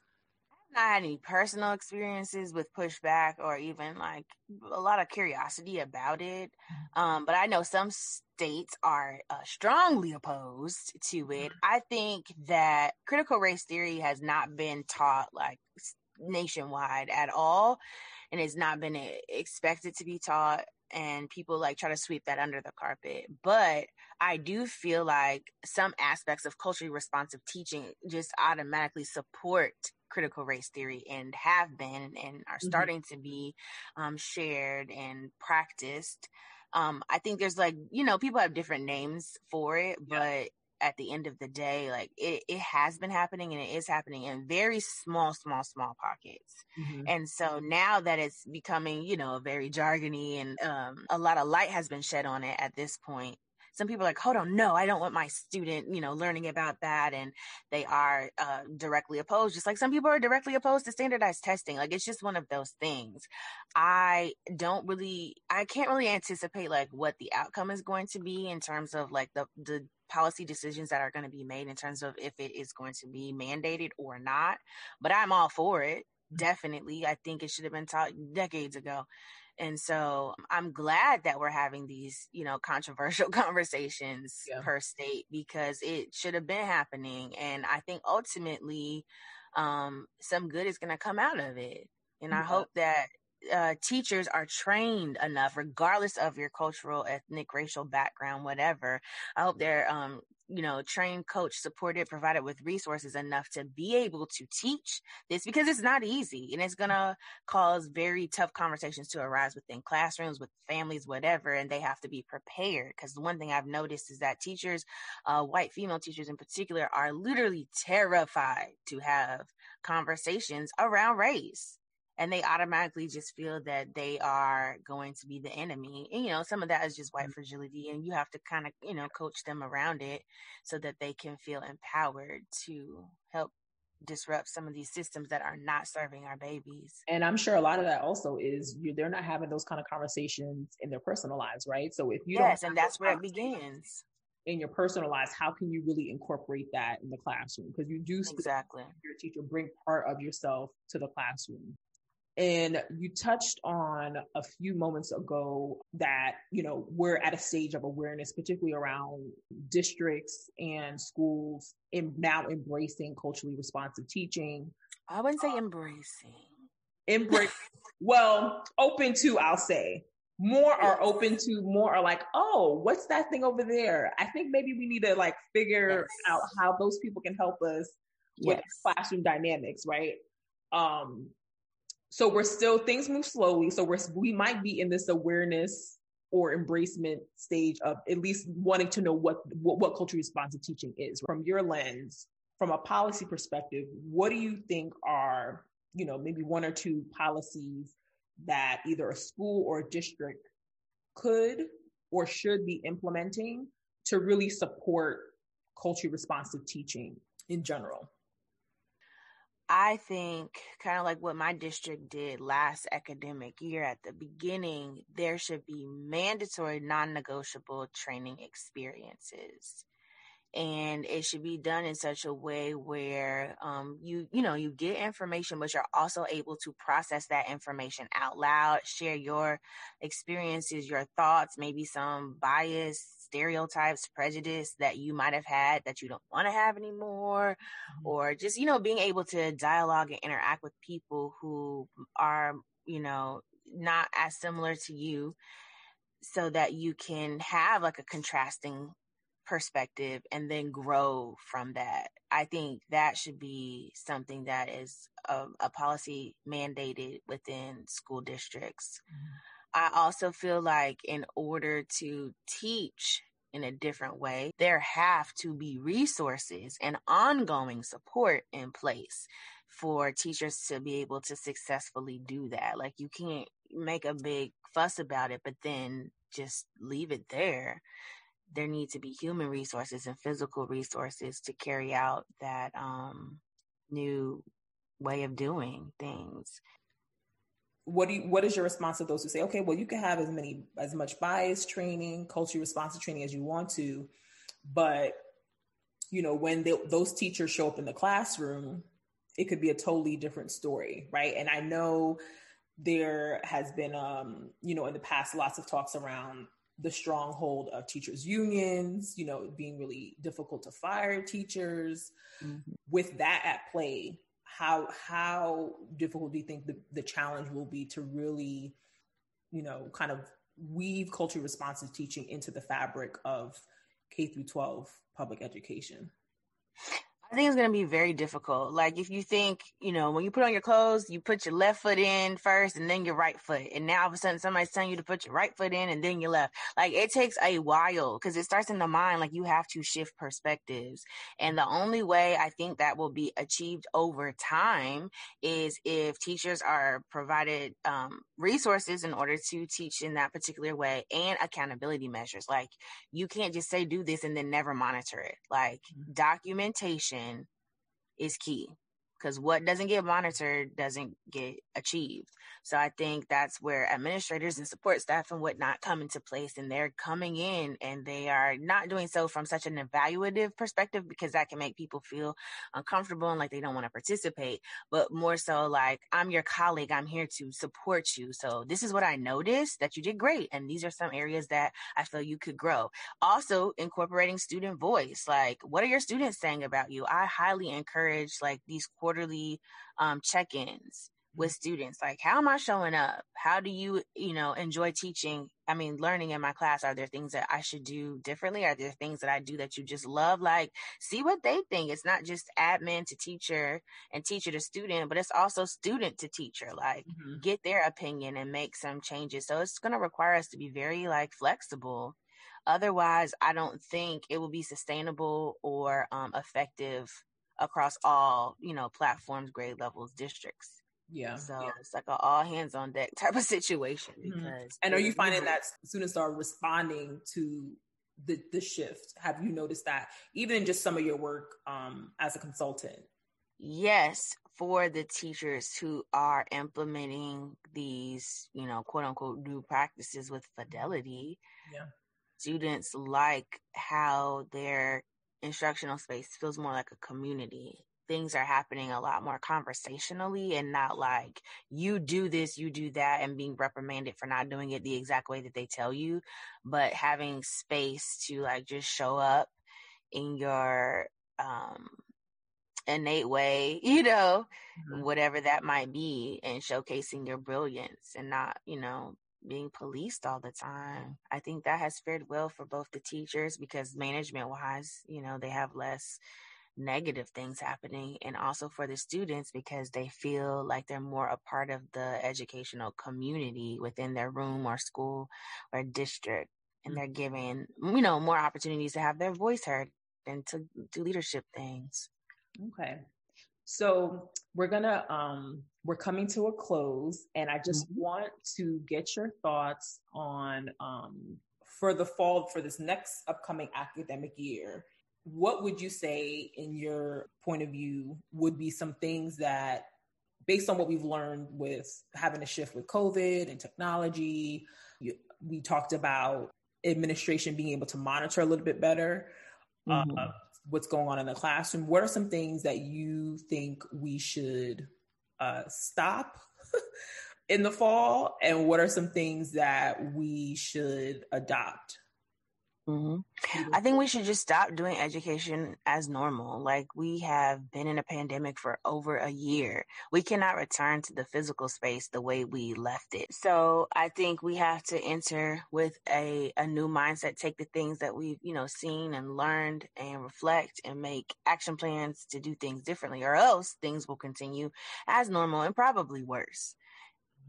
S4: I've not had any personal experiences with pushback or even like a lot of curiosity about it. Um, but I know some states are uh, strongly opposed to it. I think that critical race theory has not been taught like nationwide at all and it's not been expected to be taught and people like try to sweep that under the carpet. But I do feel like some aspects of culturally responsive teaching just automatically support critical race theory and have been and are mm-hmm. starting mm-hmm. to be um, shared and practiced. Um, I think there's like, you know, people have different names for it, yeah. but at the end of the day, like it, it has been happening and it is happening in very small, small, small pockets. Mm-hmm. And so now that it's becoming, you know, very jargony and um, a lot of light has been shed on it at this point, some people are like, hold on, no, I don't want my student, you know, learning about that. And they are uh, directly opposed, just like some people are directly opposed to standardized testing. Like it's just one of those things. I don't really, I can't really anticipate like what the outcome is going to be in terms of like the, the policy decisions that are going to be made in terms of if it is going to be mandated or not. But I'm all for it. Mm-hmm. Definitely. I think it should have been taught decades ago. And so I'm glad that we're having these, you know, controversial conversations yeah. per state because it should have been happening. And I think ultimately, um, some good is going to come out of it. And yeah. I hope that uh, teachers are trained enough, regardless of your cultural, ethnic, racial background, whatever. I hope they're, um, you know, trained, coach, supported, provided with resources enough to be able to teach this because it's not easy and it's going to cause very tough conversations to arise within classrooms, with families, whatever. And they have to be prepared because the one thing I've noticed is that teachers, uh, white female teachers in particular, are literally terrified to have conversations around race and they automatically just feel that they are going to be the enemy. And, you know, some of that is just white mm. fragility, and you have to kind of, you know, coach them around it so that they can feel empowered to help disrupt some of these systems that are not serving our babies.
S2: And I'm sure a lot of that also is you, they're not having those kind of conversations in their personal lives, right? So if you
S4: yes, and that's where it begins
S2: in your personal lives, how can you really incorporate that in the classroom? Because you do
S4: exactly
S2: your teacher bring part of yourself to the classroom. And you touched on a few moments ago that, you know, we're at a stage of awareness, particularly around districts and schools in now embracing culturally responsive teaching.
S4: I wouldn't say embracing.
S2: Embrace well, open to, I'll say. More are open to, more are like, oh, what's that thing over there? I think maybe we need to like figure yes. out how those people can help us with yes. classroom dynamics, right? Um, so we're still things move slowly. So we're we might be in this awareness or embracement stage of at least wanting to know what what, what culture responsive teaching is from your lens from a policy perspective what do you think are you know maybe one or two policies that either a school or a district could or should be implementing to really support culture responsive teaching in general
S4: I think kind of like what my district did last academic year at the beginning, there should be mandatory non negotiable training experiences. And it should be done in such a way where um, you, you know, you get information, but you're also able to process that information out loud, share your experiences, your thoughts, maybe some bias stereotypes, prejudice that you might have had that you don't want to have anymore, mm-hmm. or just, you know, being able to dialogue and interact with people who are, you know, not as similar to you so that you can have like a contrasting perspective and then grow from that. I think that should be something that is a, a policy mandated within school districts. Mm-hmm. I also feel like in order to teach in a different way, there have to be resources and ongoing support in place for teachers to be able to successfully do that. Like you can't make a big fuss about it, but then just leave it there. There need to be human resources and physical resources to carry out that um, new way of doing things
S2: what do you, what is your response to those who say, okay, well, you can have as many as much bias training, culture responsive training as you want to, but you know when they, those teachers show up in the classroom, it could be a totally different story, right? And I know there has been, um, you know, in the past, lots of talks around the stronghold of teachers unions, you know, being really difficult to fire teachers. Mm-hmm. With that at play, how how difficult do you think the, the challenge will be to really, you know, kind of weave culturally responsive teaching into the fabric of K through 12 public education?
S4: I think it's going to be very difficult. Like if you think, you know, when you put on your clothes, you put your left foot in first and then your right foot. And now all of a sudden somebody's telling you to put your right foot in and then your left. Like it takes a while because it starts in the mind. Like you have to shift perspectives. And the only way I think that will be achieved over time is if teachers are provided um, resources in order to teach in that particular way and accountability measures. Like you can't just say do this and then never monitor it. Like mm-hmm. Is key because what doesn't get monitored doesn't get achieved. So I think that's where administrators and support staff and whatnot come into place and they're coming in and they are not doing so from such an evaluative perspective because that can make people feel uncomfortable and like they don't want to participate, but more so like, I'm your colleague. I'm here to support you. So this is what I noticed that you did great. And these are some areas that I feel you could grow. Also incorporating student voice. Like, what are your students saying about you? I highly encourage like these quarterly um, check-ins with students like how am i showing up? How do you you know enjoy teaching? I mean learning in my class are there things that i should do differently? Are there things that i do that you just love? Like see what they think. It's not just admin to teacher and teacher to student but it's also student to teacher. Like mm-hmm. get their opinion and make some changes. So it's going to require us to be very like flexible. Otherwise i don't think it will be sustainable or um, effective across all you know platforms grade levels districts
S2: yeah.
S4: So
S2: yeah.
S4: it's like an all hands on deck type of situation
S2: mm-hmm. because mm-hmm. And are you finding that students are responding to the the shift? Have you noticed that even in just some of your work um as a consultant?
S4: Yes, for the teachers who are implementing these, you know, quote unquote new practices with fidelity.
S2: Yeah.
S4: Students like how their instructional space feels more like a community things are happening a lot more conversationally and not like you do this, you do that, and being reprimanded for not doing it the exact way that they tell you, but having space to like just show up in your um innate way, you know, mm-hmm. whatever that might be, and showcasing your brilliance and not, you know, being policed all the time. I think that has fared well for both the teachers because management wise, you know, they have less negative things happening and also for the students because they feel like they're more a part of the educational community within their room or school or district. And they're given you know more opportunities to have their voice heard and to do leadership things.
S2: Okay. So we're gonna um we're coming to a close and i just mm-hmm. want to get your thoughts on um for the fall for this next upcoming academic year what would you say, in your point of view, would be some things that, based on what we've learned with having a shift with COVID and technology, we talked about administration being able to monitor a little bit better mm-hmm. uh, what's going on in the classroom. What are some things that you think we should uh, stop in the fall, and what are some things that we should adopt?
S4: Mm-hmm. I think we should just stop doing education as normal. Like we have been in a pandemic for over a year. We cannot return to the physical space the way we left it. So I think we have to enter with a, a new mindset, take the things that we've, you know, seen and learned and reflect and make action plans to do things differently or else things will continue as normal and probably worse.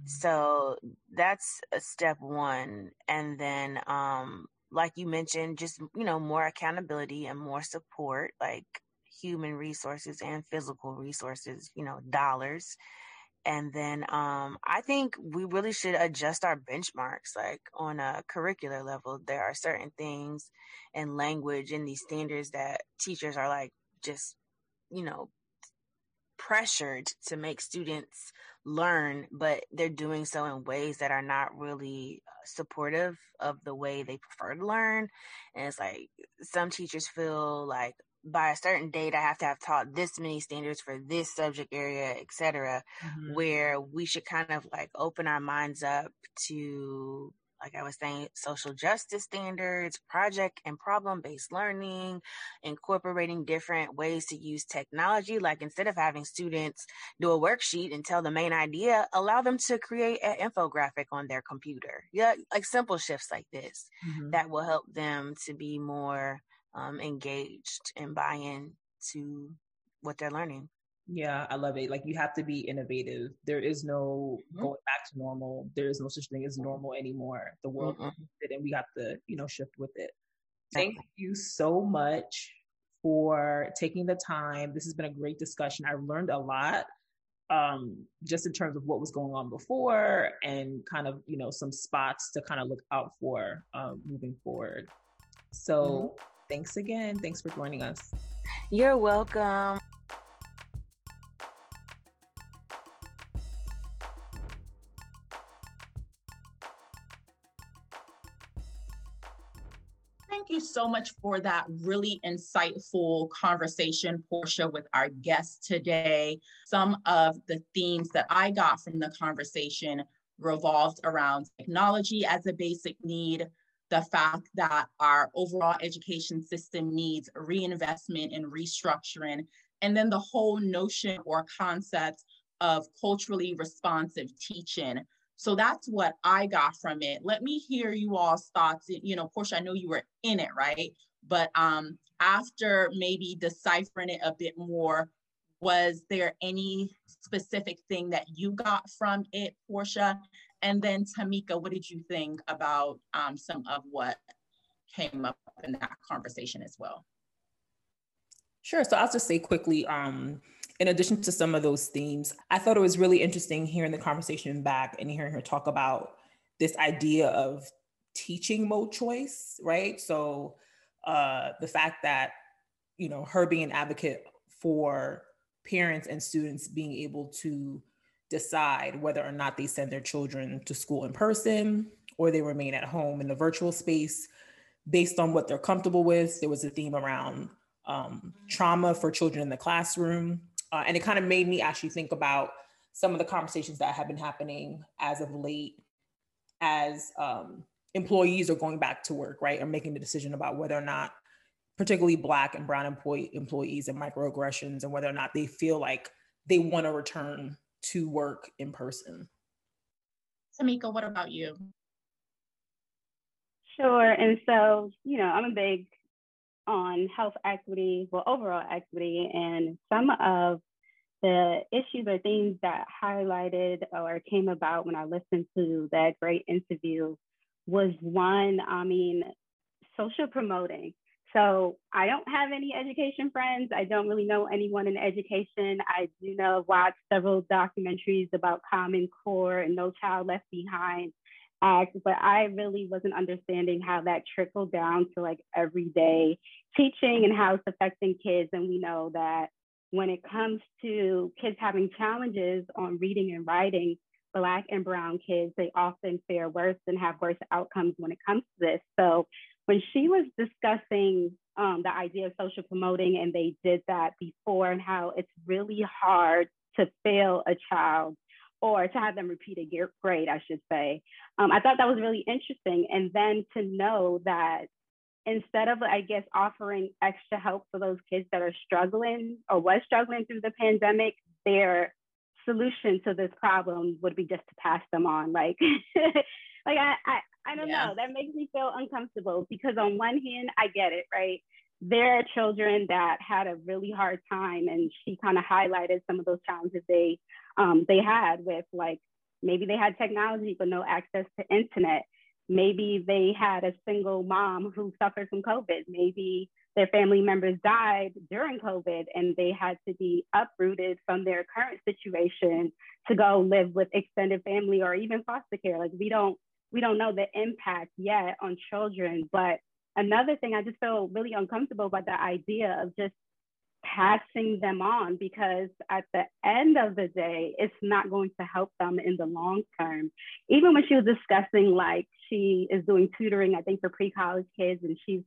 S4: So that's step one. And then, um, like you mentioned, just, you know, more accountability and more support, like human resources and physical resources, you know, dollars. And then um, I think we really should adjust our benchmarks, like on a curricular level. There are certain things and language and these standards that teachers are like just, you know, pressured to make students learn, but they're doing so in ways that are not really uh, supportive of the way they prefer to learn. And it's like some teachers feel like by a certain date I have to have taught this many standards for this subject area, etc. Mm-hmm. Where we should kind of like open our minds up to
S5: like I was saying, social justice standards, project and problem based learning, incorporating different ways to use technology. Like instead of having students do a worksheet and tell the main idea, allow them to create an infographic on their computer. Yeah, like simple shifts like this mm-hmm. that will help them to be more um, engaged and buy in to what they're learning.
S2: Yeah, I love it. Like you have to be innovative. There is no mm-hmm. going back to normal. There is no such thing as normal anymore. The world mm-hmm. and we have to, you know, shift with it. Thank you so much for taking the time. This has been a great discussion. I've learned a lot um just in terms of what was going on before and kind of you know some spots to kind of look out for um, moving forward so mm-hmm. thanks again thanks for joining us
S5: you're welcome
S1: so much for that really insightful conversation, Portia, with our guest today. Some of the themes that I got from the conversation revolved around technology as a basic need, the fact that our overall education system needs reinvestment and restructuring, and then the whole notion or concept of culturally responsive teaching so that's what I got from it. Let me hear you all's thoughts. You know, Portia, I know you were in it, right? But um, after maybe deciphering it a bit more, was there any specific thing that you got from it, Portia? And then Tamika, what did you think about um, some of what came up in that conversation as well?
S2: Sure. So I'll just say quickly, um, in addition to some of those themes, I thought it was really interesting hearing the conversation back and hearing her talk about this idea of teaching mode choice, right? So uh, the fact that, you know, her being an advocate for parents and students being able to decide whether or not they send their children to school in person or they remain at home in the virtual space based on what they're comfortable with. There was a theme around um, trauma for children in the classroom, uh, and it kind of made me actually think about some of the conversations that have been happening as of late as um, employees are going back to work, right? Or making the decision about whether or not, particularly Black and Brown employee, employees and microaggressions, and whether or not they feel like they want to return to work in person.
S1: Tamika, what about you?
S3: Sure. And so, you know, I'm a big on health equity, well, overall equity, and some of the issues or things that highlighted or came about when I listened to that great interview was one, I mean, social promoting. So I don't have any education friends. I don't really know anyone in education. I do know I've watched several documentaries about Common Core and No Child Left Behind act, but I really wasn't understanding how that trickled down to like everyday teaching and how it's affecting kids. And we know that when it comes to kids having challenges on reading and writing, Black and Brown kids, they often fare worse and have worse outcomes when it comes to this. So when she was discussing um, the idea of social promoting, and they did that before, and how it's really hard to fail a child or to have them repeat a grade, I should say. Um, I thought that was really interesting. And then to know that instead of, I guess, offering extra help for those kids that are struggling or was struggling through the pandemic, their solution to this problem would be just to pass them on. Like, like I, I, I don't yeah. know. That makes me feel uncomfortable because on one hand, I get it, right? There are children that had a really hard time, and she kind of highlighted some of those challenges they um, they had with like maybe they had technology but no access to internet. Maybe they had a single mom who suffered from COVID. Maybe their family members died during COVID and they had to be uprooted from their current situation to go live with extended family or even foster care. Like we don't we don't know the impact yet on children. But another thing, I just feel really uncomfortable about the idea of just passing them on because at the end of the day, it's not going to help them in the long term. Even when she was discussing, like, she is doing tutoring, I think, for pre college kids, and she's,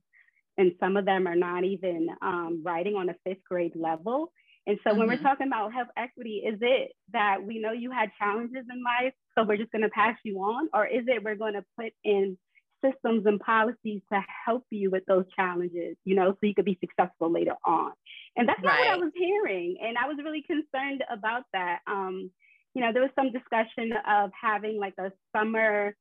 S3: and some of them are not even um, writing on a fifth grade level. And so mm-hmm. when we're mm-hmm. talking about health equity, is it that we know you had challenges in life so we're just going to pass you on? Or is it we're going to put in systems and policies to help you with those challenges, you know, so you could be successful later on? And that's not right. what I was hearing. And I was really concerned about that. Um, you know, there was some discussion of having like a summer,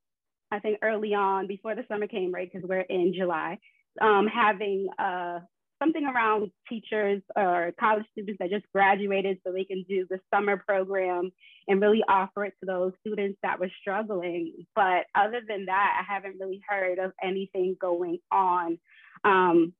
S3: I think early on before the summer came, right? Because we're in July, um, having uh, something around teachers or college students that just graduated so they can do the summer program and really offer it to those students that were struggling. But other than that, I haven't really heard of anything going on um,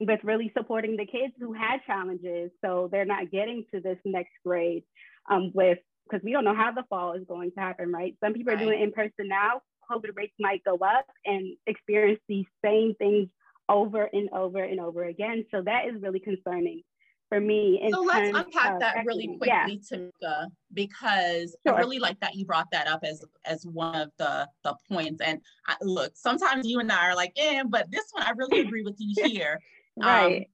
S3: with really supporting the kids who had challenges. So they're not getting to this next grade um, with, because we don't know how the fall is going to happen, right? Some people right. are doing in person now. COVID rates might go up and experience these same things over and over and over again. So that is really concerning for me.
S1: so let's unpack that really quickly, yeah. Tamika, because sure. I really like that you brought that up as as one of the the points. And I, look, sometimes you and I are like, "Yeah," but this one I really agree with you here.
S3: right. Um,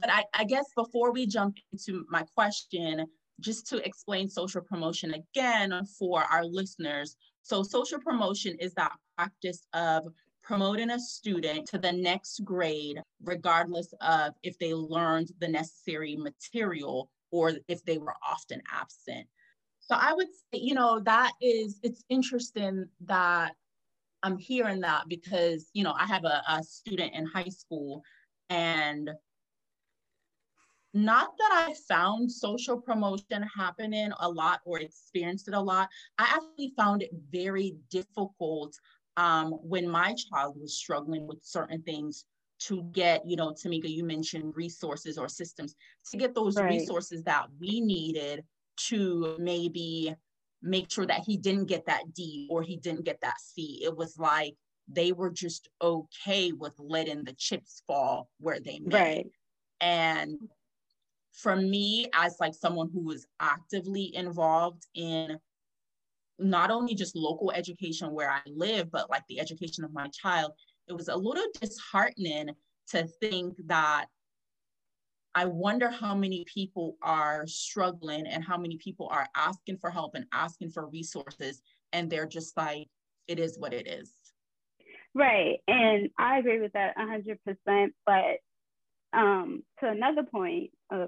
S1: but I, I guess before we jump into my question, just to explain social promotion again for our listeners. So, social promotion is that practice of promoting a student to the next grade, regardless of if they learned the necessary material or if they were often absent. So I would say, you know, that is, it's interesting that I'm hearing that because, you know, I have a, a student in high school and not that I found social promotion happening a lot or experienced it a lot. I actually found it very difficult um, when my child was struggling with certain things to get, you know, Tamika, you mentioned resources or systems to get those right. resources that we needed to maybe make sure that he didn't get that D or he didn't get that C. It was like they were just okay with letting the chips fall where they may. Right. And for me, as like someone who was actively involved in not only just local education where I live, but like the education of my child, it was a little disheartening to think that I wonder how many people are struggling and how many people are asking for help and asking for resources. And they're just like, it is what it is.
S3: Right. And I agree with that 100%. But um, to another point, uh,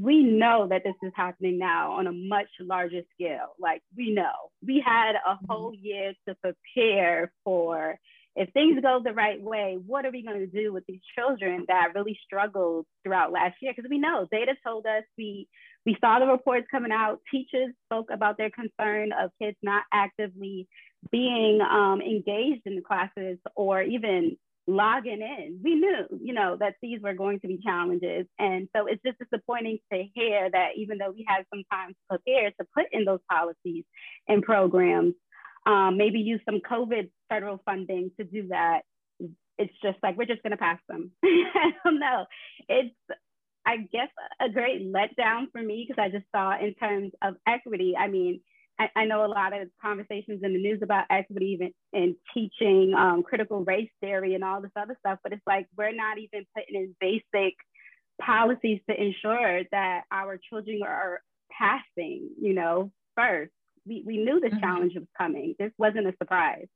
S3: we know that this is happening now on a much larger scale. Like we know we had a mm-hmm. whole year to prepare for if things go the right way, what are we going to do with these children that really struggled throughout last year? Because we know data told us we we saw the reports coming out. Teachers spoke about their concern of kids not actively being um, engaged in the classes or even logging in. We knew, you know, that these were going to be challenges. And so it's just disappointing to hear that even though we had some time to prepare to put in those policies and programs, um, maybe use some COVID federal funding to do that. It's just like, we're just going to pass them. I don't know. It's, I guess, a great letdown for me because I just saw in terms of equity. I mean, I, I, know a lot of conversations in the news about equity even in teaching um, critical race theory and all this other stuff, but it's like we're not even putting in basic policies to ensure that our children are passing, you know, first. We, we knew the mm-hmm. challenge was coming. This wasn't a surprise.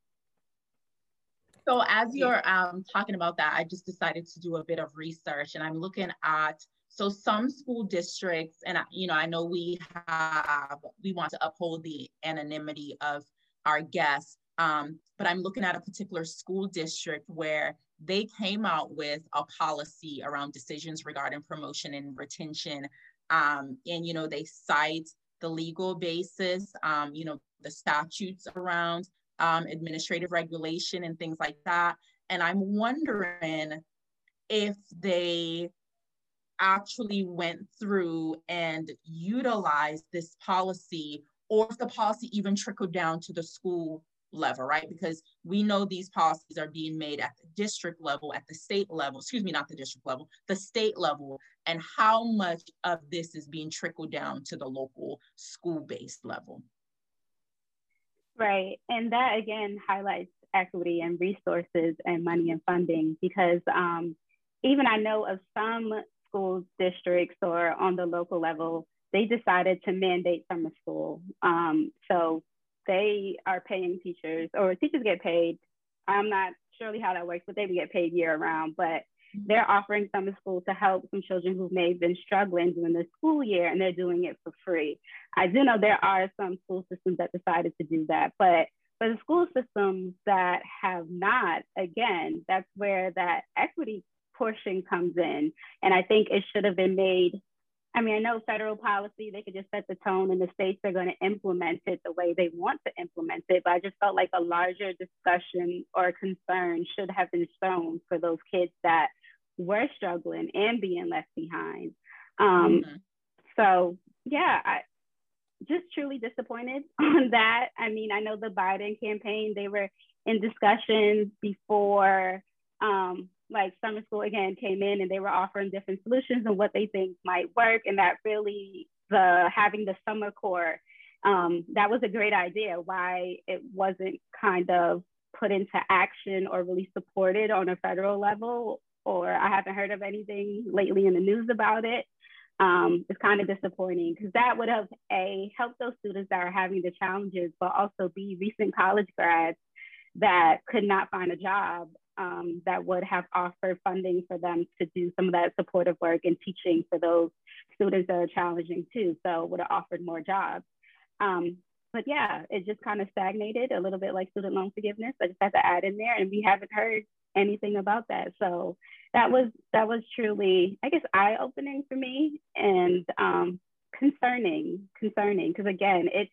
S1: So as you're um, talking about that, I just decided to do a bit of research and I'm looking at so some school districts, and you know, I know we have, we want to uphold the anonymity of our guests, um, but I'm looking at a particular school district where they came out with a policy around decisions regarding promotion and retention. Um, and, you know, they cite the legal basis, um, you know, the statutes around um, administrative regulation and things like that. And I'm wondering if they actually went through and utilized this policy or if the policy even trickled down to the school level, right? Because we know these policies are being made at the district level, at the state level, excuse me, not the district level, the state level, and how much of this is being trickled down to the local school based level.
S3: Right. And that again highlights equity and resources and money and funding because um, even I know of some school districts or on the local level, they decided to mandate summer school. Um, so they are paying teachers, or teachers get paid. I'm not surely how that works, but they get paid year round. But they're offering summer school to help some children who may have been struggling during the school year, and they're doing it for free. I do know there are some school systems that decided to do that, but for the school systems that have not, again, that's where that equity portion comes in. And I think it should have been made. I mean, I know federal policy, they could just set the tone and the states are going to implement it the way they want to implement it. But I just felt like a larger discussion or concern should have been shown for those kids that were struggling and being left behind. Um, mm-hmm. So, yeah, I, just truly disappointed on that. I mean, I know the Biden campaign, they were in discussions before um, like summer school again came in and they were offering different solutions and what they think might work. And that really the having the summer corps, um, that was a great idea. Why it wasn't kind of put into action or really supported on a federal level, or I haven't heard of anything lately in the news about it um, is kind of disappointing because that would have a helped those students that are having the challenges, but also be recent college grads that could not find a job um, that would have offered funding for them to do some of that supportive work and teaching for those students that are challenging too. So would have offered more jobs. Um, but yeah, it just kind of stagnated a little bit like student loan forgiveness. I just had to add in there, and we haven't heard anything about that. So that was that was truly, I guess, eye opening for me and um, concerning, concerning because again, it's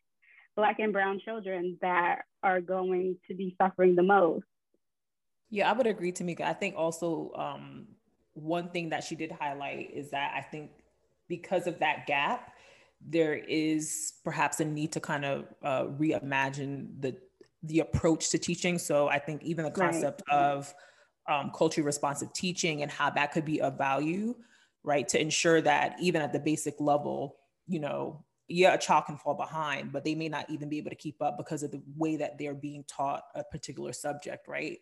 S3: Black and Brown children that are going to be suffering the most.
S2: Yeah, I would agree, Tamika. I think also um, one thing that she did highlight is that I think because of that gap, there is perhaps a need to kind of uh, reimagine the the approach to teaching. So I think even the concept right. of um, culturally responsive teaching and how that could be of value, right? To ensure that even at the basic level, you know, yeah, a child can fall behind, but they may not even be able to keep up because of the way that they're being taught a particular subject, right?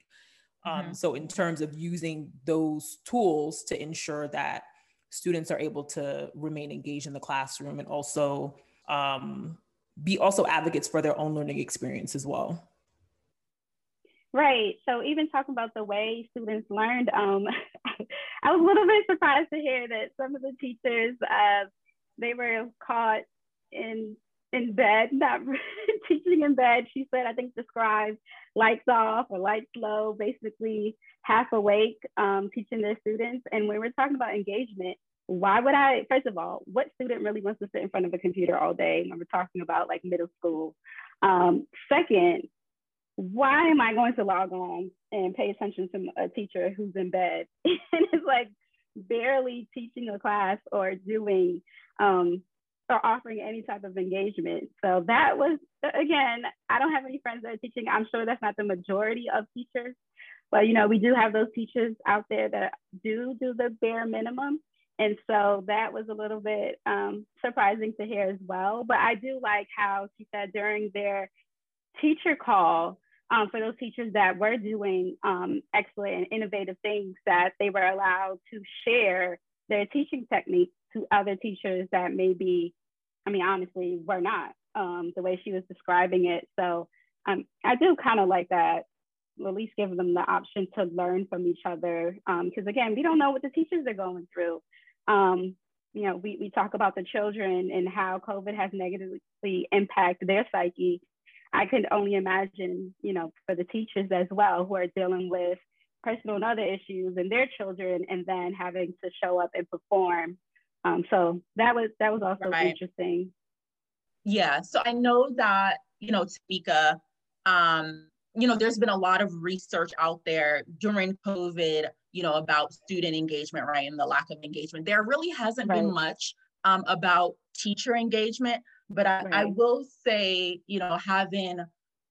S2: Um, mm-hmm. So, in terms of using those tools to ensure that students are able to remain engaged in the classroom and also um, be also advocates for their own learning experience as well.
S3: Right. So even talking about the way students learned, um, I was a little bit surprised to hear that some of the teachers, uh, they were caught in in bed, not teaching in bed. She said, I think described lights off or lights low, basically half awake, um, teaching their students. And when we're talking about engagement, why would I, first of all, what student really wants to sit in front of a computer all day when we're talking about like middle school? Um, second, why am I going to log on and pay attention to a teacher who's in bed and is like barely teaching a class or doing um, or offering any type of engagement? So that was, again, I don't have any friends that are teaching. I'm sure that's not the majority of teachers, but you know, we do have those teachers out there that do do the bare minimum. And so that was a little bit um, surprising to hear as well. But I do like how she said during their teacher call, um, for those teachers that were doing um, excellent and innovative things that they were allowed to share their teaching techniques to other teachers that maybe, I mean, honestly, were not um, the way she was describing it. So um, I do kind of like that, at least give them the option to learn from each other. Because um, again, we don't know what the teachers are going through. Um, you know, we, we talk about the children and how COVID has negatively impacted their psyche. I can only imagine, you know, for the teachers as well who are dealing with personal and other issues and their children, and then having to show up and perform. Um, so that was that was also right. interesting.
S1: Yeah. So I know that you know, Tamika, um, you know, there's been a lot of research out there during COVID, you know, about student engagement, right, and the lack of engagement. There really hasn't right. been much um, about teacher engagement. But I, right. I will say, you know, having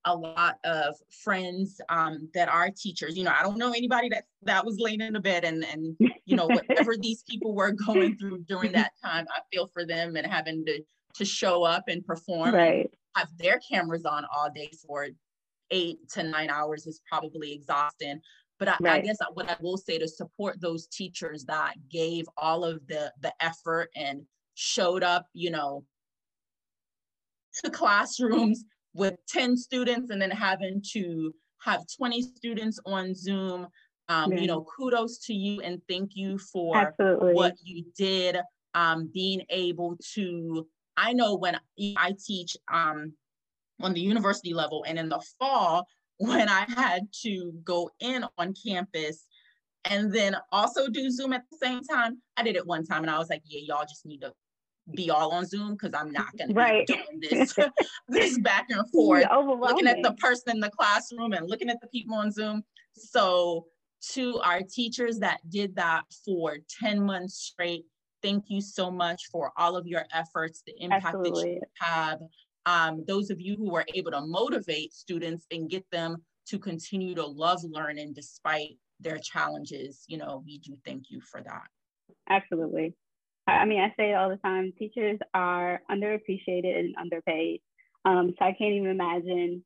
S1: a lot of friends um, that are teachers. You know, I don't know anybody that that was laying in the bed and and you know whatever these people were going through during that time. I feel for them and having to to show up and perform.
S3: Right.
S1: Have their cameras on all day for eight to nine hours is probably exhausting. But I, right. I guess what I will say to support those teachers that gave all of the the effort and showed up, you know, to classrooms with 10 students and then having to have 20 students on Zoom. Um, You know, kudos to you and thank you for
S3: Absolutely.
S1: what you did, um, being able to. I know when I teach um, on the university level and in the fall, when I had to go in on campus and then also do Zoom at the same time, I did it one time and I was like, yeah, y'all just need to be all on Zoom because I'm not going
S3: right.
S1: to be doing this, this back and forth, looking at the person in the classroom and looking at the people on Zoom. So to our teachers that did that for 10 months straight, thank you so much for all of your efforts, the impact Absolutely. that you have. Um, those of you who were able to motivate students and get them to continue to love learning despite their challenges, you know, we do thank you for that.
S3: Absolutely. I mean, I say it all the time teachers are underappreciated and underpaid. Um, so I can't even imagine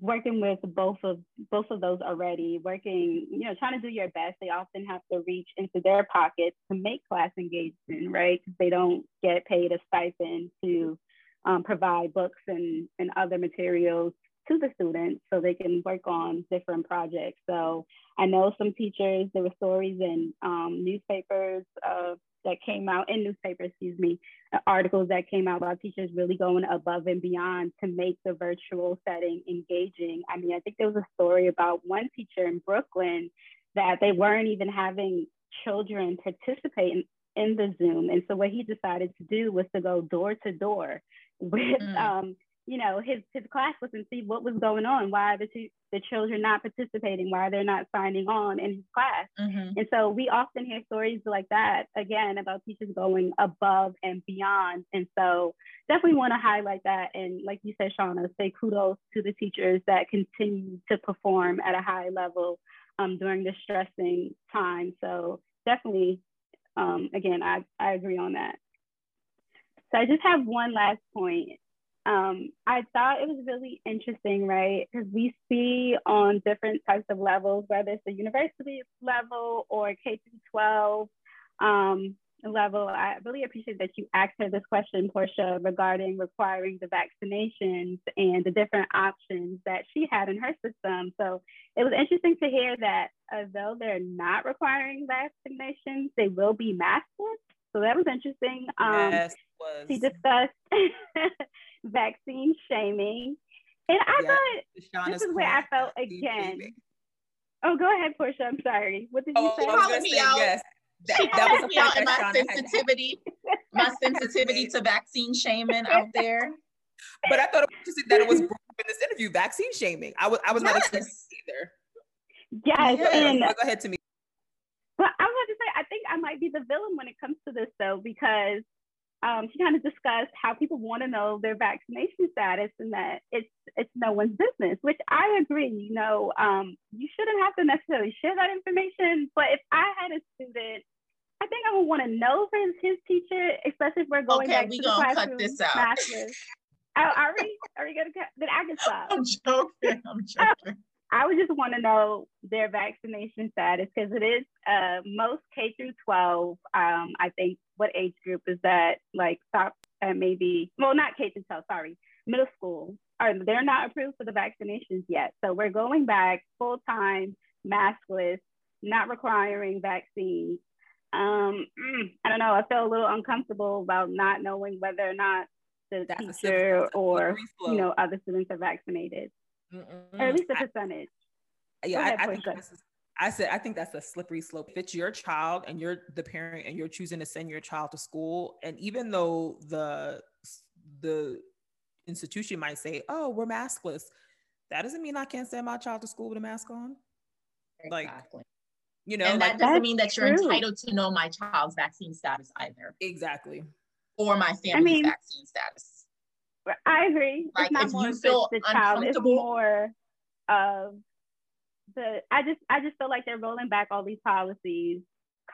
S3: working with both of both of those already working you know trying to do your best. They often have to reach into their pockets to make class engagement right? Because they don't get paid a stipend to um, provide books and, and other materials to the students so they can work on different projects. So i know some teachers there were stories in um, newspapers uh, that came out in newspapers, excuse me, uh, articles that came out about teachers really going above and beyond to make the virtual setting engaging. I mean, I think there was a story about one teacher in Brooklyn that they weren't even having children participate in, in the Zoom. And so what he decided to do was to go door to door with mm. um, you know his his classmates and see what was going on why the two, the children not participating why they're not signing on in his class. Mm-hmm. and so we often hear stories like that again about teachers going above and beyond. And so definitely want to highlight that. And like you said shauna say kudos to the teachers that continue to perform at a high level um, during this stressing time. So definitely um, again I, I agree on that. So I just have one last point um, I thought it was really interesting, right? Because we see on different types of levels, whether it's the university level or K through 12 um, level. I really appreciate that you asked her this question, Portia, regarding requiring the vaccinations and the different options that she had in her system. So it was interesting to hear that although they're not requiring vaccinations, they will be maskless. So that was interesting. Um, yes, was. She discussed vaccine shaming. And I thought this is where I felt again. Shaming. Oh, go ahead, Portia. I'm sorry. What did you
S1: oh, say?
S3: Calling
S1: me out. Yes. That, that was me out in my sensitivity, my sensitivity to vaccine shaming out there.
S2: But I thought it was interesting that it was in this interview, vaccine shaming. I was I was yes. not expecting either.
S3: Yes, yes. and
S2: go ahead to me.
S3: Well, I was to say I think I might be the villain when it comes to this though, because um, she kind of discussed how people want to know their vaccination status and that it's it's no one's business, which I agree. You know, um, you shouldn't have to necessarily share that information. But if I had a student, I think I would want to know his, his teacher, especially if we're going
S1: okay,
S3: back
S1: we
S3: to the
S1: classroom. Cut this out.
S3: are, are we? Are we gonna cut? Then I can stop.
S1: I'm joking. I'm joking.
S3: I would just want to know their vaccination status because it is uh, most K through 12. Um, I think what age group is that? Like stop at maybe well, not K through 12. Sorry, middle school. Are they're not approved for the vaccinations yet? So we're going back full time, maskless, not requiring vaccines. Um, mm, I don't know. I feel a little uncomfortable about not knowing whether or not the That's teacher or you know other students are vaccinated. Mm-mm. Or at least a percentage.
S2: I, yeah, ahead, I, I think I said I think that's a slippery slope. If it's your child and you're the parent and you're choosing to send your child to school, and even though the the institution might say, "Oh, we're maskless," that doesn't mean I can't send my child to school with a mask on. Exactly. Like, you know,
S1: and that doesn't mean that you're true. entitled to know my child's vaccine status either.
S2: Exactly.
S1: Or my family's I mean, vaccine status.
S3: I agree. Like, it's not more the, the child. It's more of the. I just I just feel like they're rolling back all these policies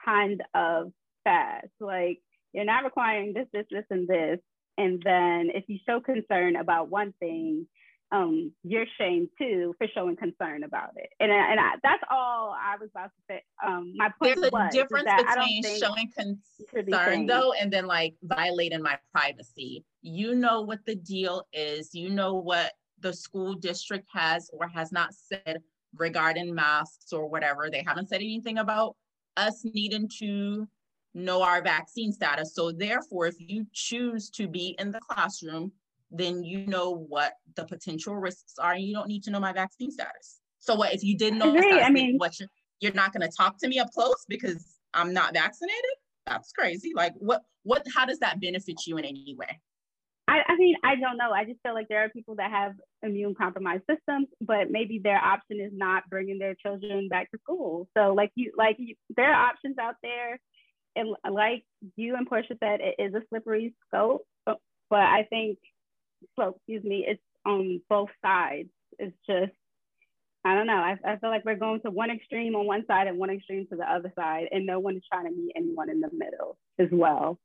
S3: kind of fast. Like you're not requiring this, this, this, and this, and then if you show concern about one thing, um, you're shamed too for showing concern about it. And and I, that's all I was about to say. Um, my point
S1: There's a
S3: was
S1: difference between showing concern though and then like violating my privacy. You know what the deal is. You know what the school district has or has not said regarding masks or whatever. They haven't said anything about us needing to know our vaccine status. So therefore, if you choose to be in the classroom then you know what the potential risks are and you don't need to know my vaccine status. So what if you didn't know I, I mean what you're, you're not going to talk to me up close because I'm not vaccinated? That's crazy. Like what what how does that benefit you in any way?
S3: I, I mean, I don't know. I just feel like there are people that have immune compromised systems, but maybe their option is not bringing their children back to school. So, like you, like you, there are options out there, and like you and Portia said, it is a slippery scope. But, but I think slope, excuse me, it's on both sides. It's just, I don't know. I, I feel like we're going to one extreme on one side and one extreme to the other side, and no one is trying to meet anyone in the middle as well.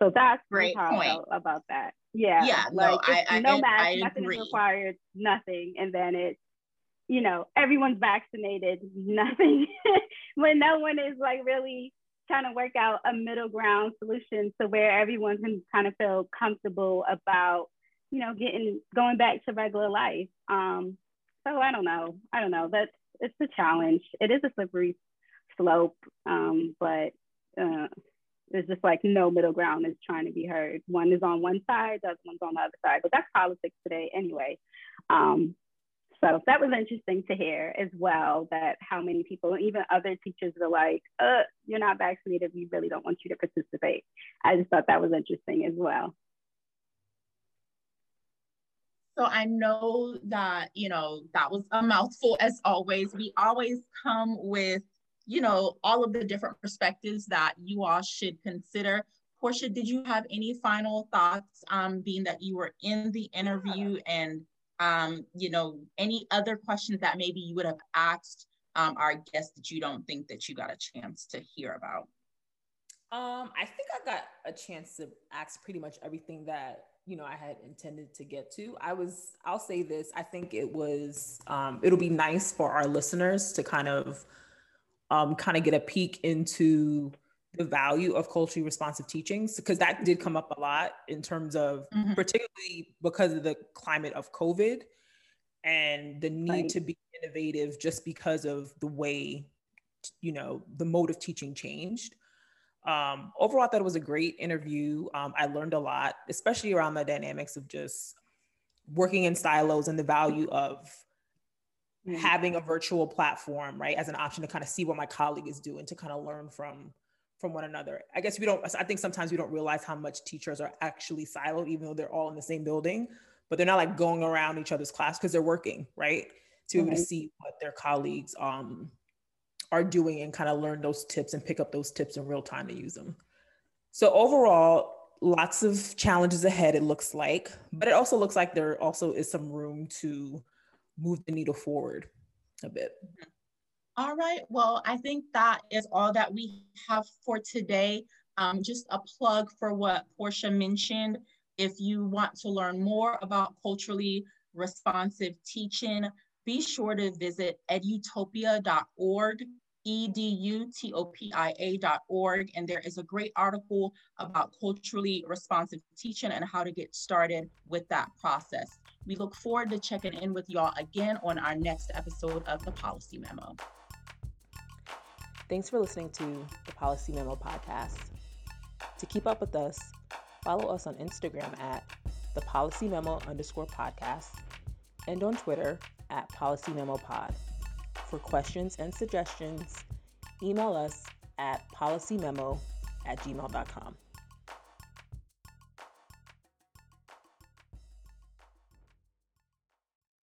S3: So that's
S1: great point.
S3: about that. Yeah,
S1: yeah,
S3: like
S1: no, I, I,
S3: no mask, nothing
S1: agree.
S3: is required, nothing, and then it's you know everyone's vaccinated, nothing, when no one is like really trying to work out a middle ground solution to where everyone can kind of feel comfortable about you know, getting going back to regular life. Um, so I don't know. I don't know. That's it's a challenge. It is a slippery slope, um, but uh, there's just like no middle ground is trying to be heard. One is on one side, the other one's on the other side. But that's politics today anyway. Um, so that was interesting to hear as well that how many people, even other teachers, were like, uh, "You're not vaccinated. We really don't want you to participate." I just thought that was interesting as well.
S1: So I know that, you know, that was a mouthful as always. We always come with, you know, all of the different perspectives that you all should consider. Portia, did you have any final thoughts, um, being that you were in the interview and, um, you know, any other questions that maybe you would have asked um, our guests that you don't think that you got a chance to hear about?
S2: Um, I think I got a chance to ask pretty much everything that you know I had intended to get to. I was I'll say this, I think it was um it'll be nice for our listeners to kind of um kind of get a peek into the value of culturally responsive teachings because that did come up a lot in terms of mm-hmm. particularly because of the climate of COVID and the need right. to be innovative just because of the way you know the mode of teaching changed um, overall, I thought it was a great interview. Um, I learned a lot, especially around the dynamics of just working in silos and the value of mm-hmm. having a virtual platform, right, as an option to kind of see what my colleague is doing, to kind of learn from from one another. I guess we don't. I think sometimes we don't realize how much teachers are actually siloed, even though they're all in the same building, but they're not like going around each other's class because they're working, right, to be able to see what their colleagues um are doing and kind of learn those tips and pick up those tips in real time to use them. So overall, lots of challenges ahead, it looks like, but it also looks like there also is some room to move the needle forward a bit.
S1: All right. Well, I think that is all that we have for today. Um, just a plug for what Portia mentioned. If you want to learn more about culturally responsive teaching, be sure to visit edutopia.org, E-D-U-T-O-P-I-A.org. And there is a great article about culturally responsive teaching and how to get started with that process. We look forward to checking in with y'all again on our next episode of the Policy Memo.
S2: Thanks for listening to the Policy Memo podcast. To keep up with us, follow us on Instagram at the Policy Memo underscore podcast and on Twitter at Policy Memo Pod. For questions and suggestions, email us at policymemo at gmail.com.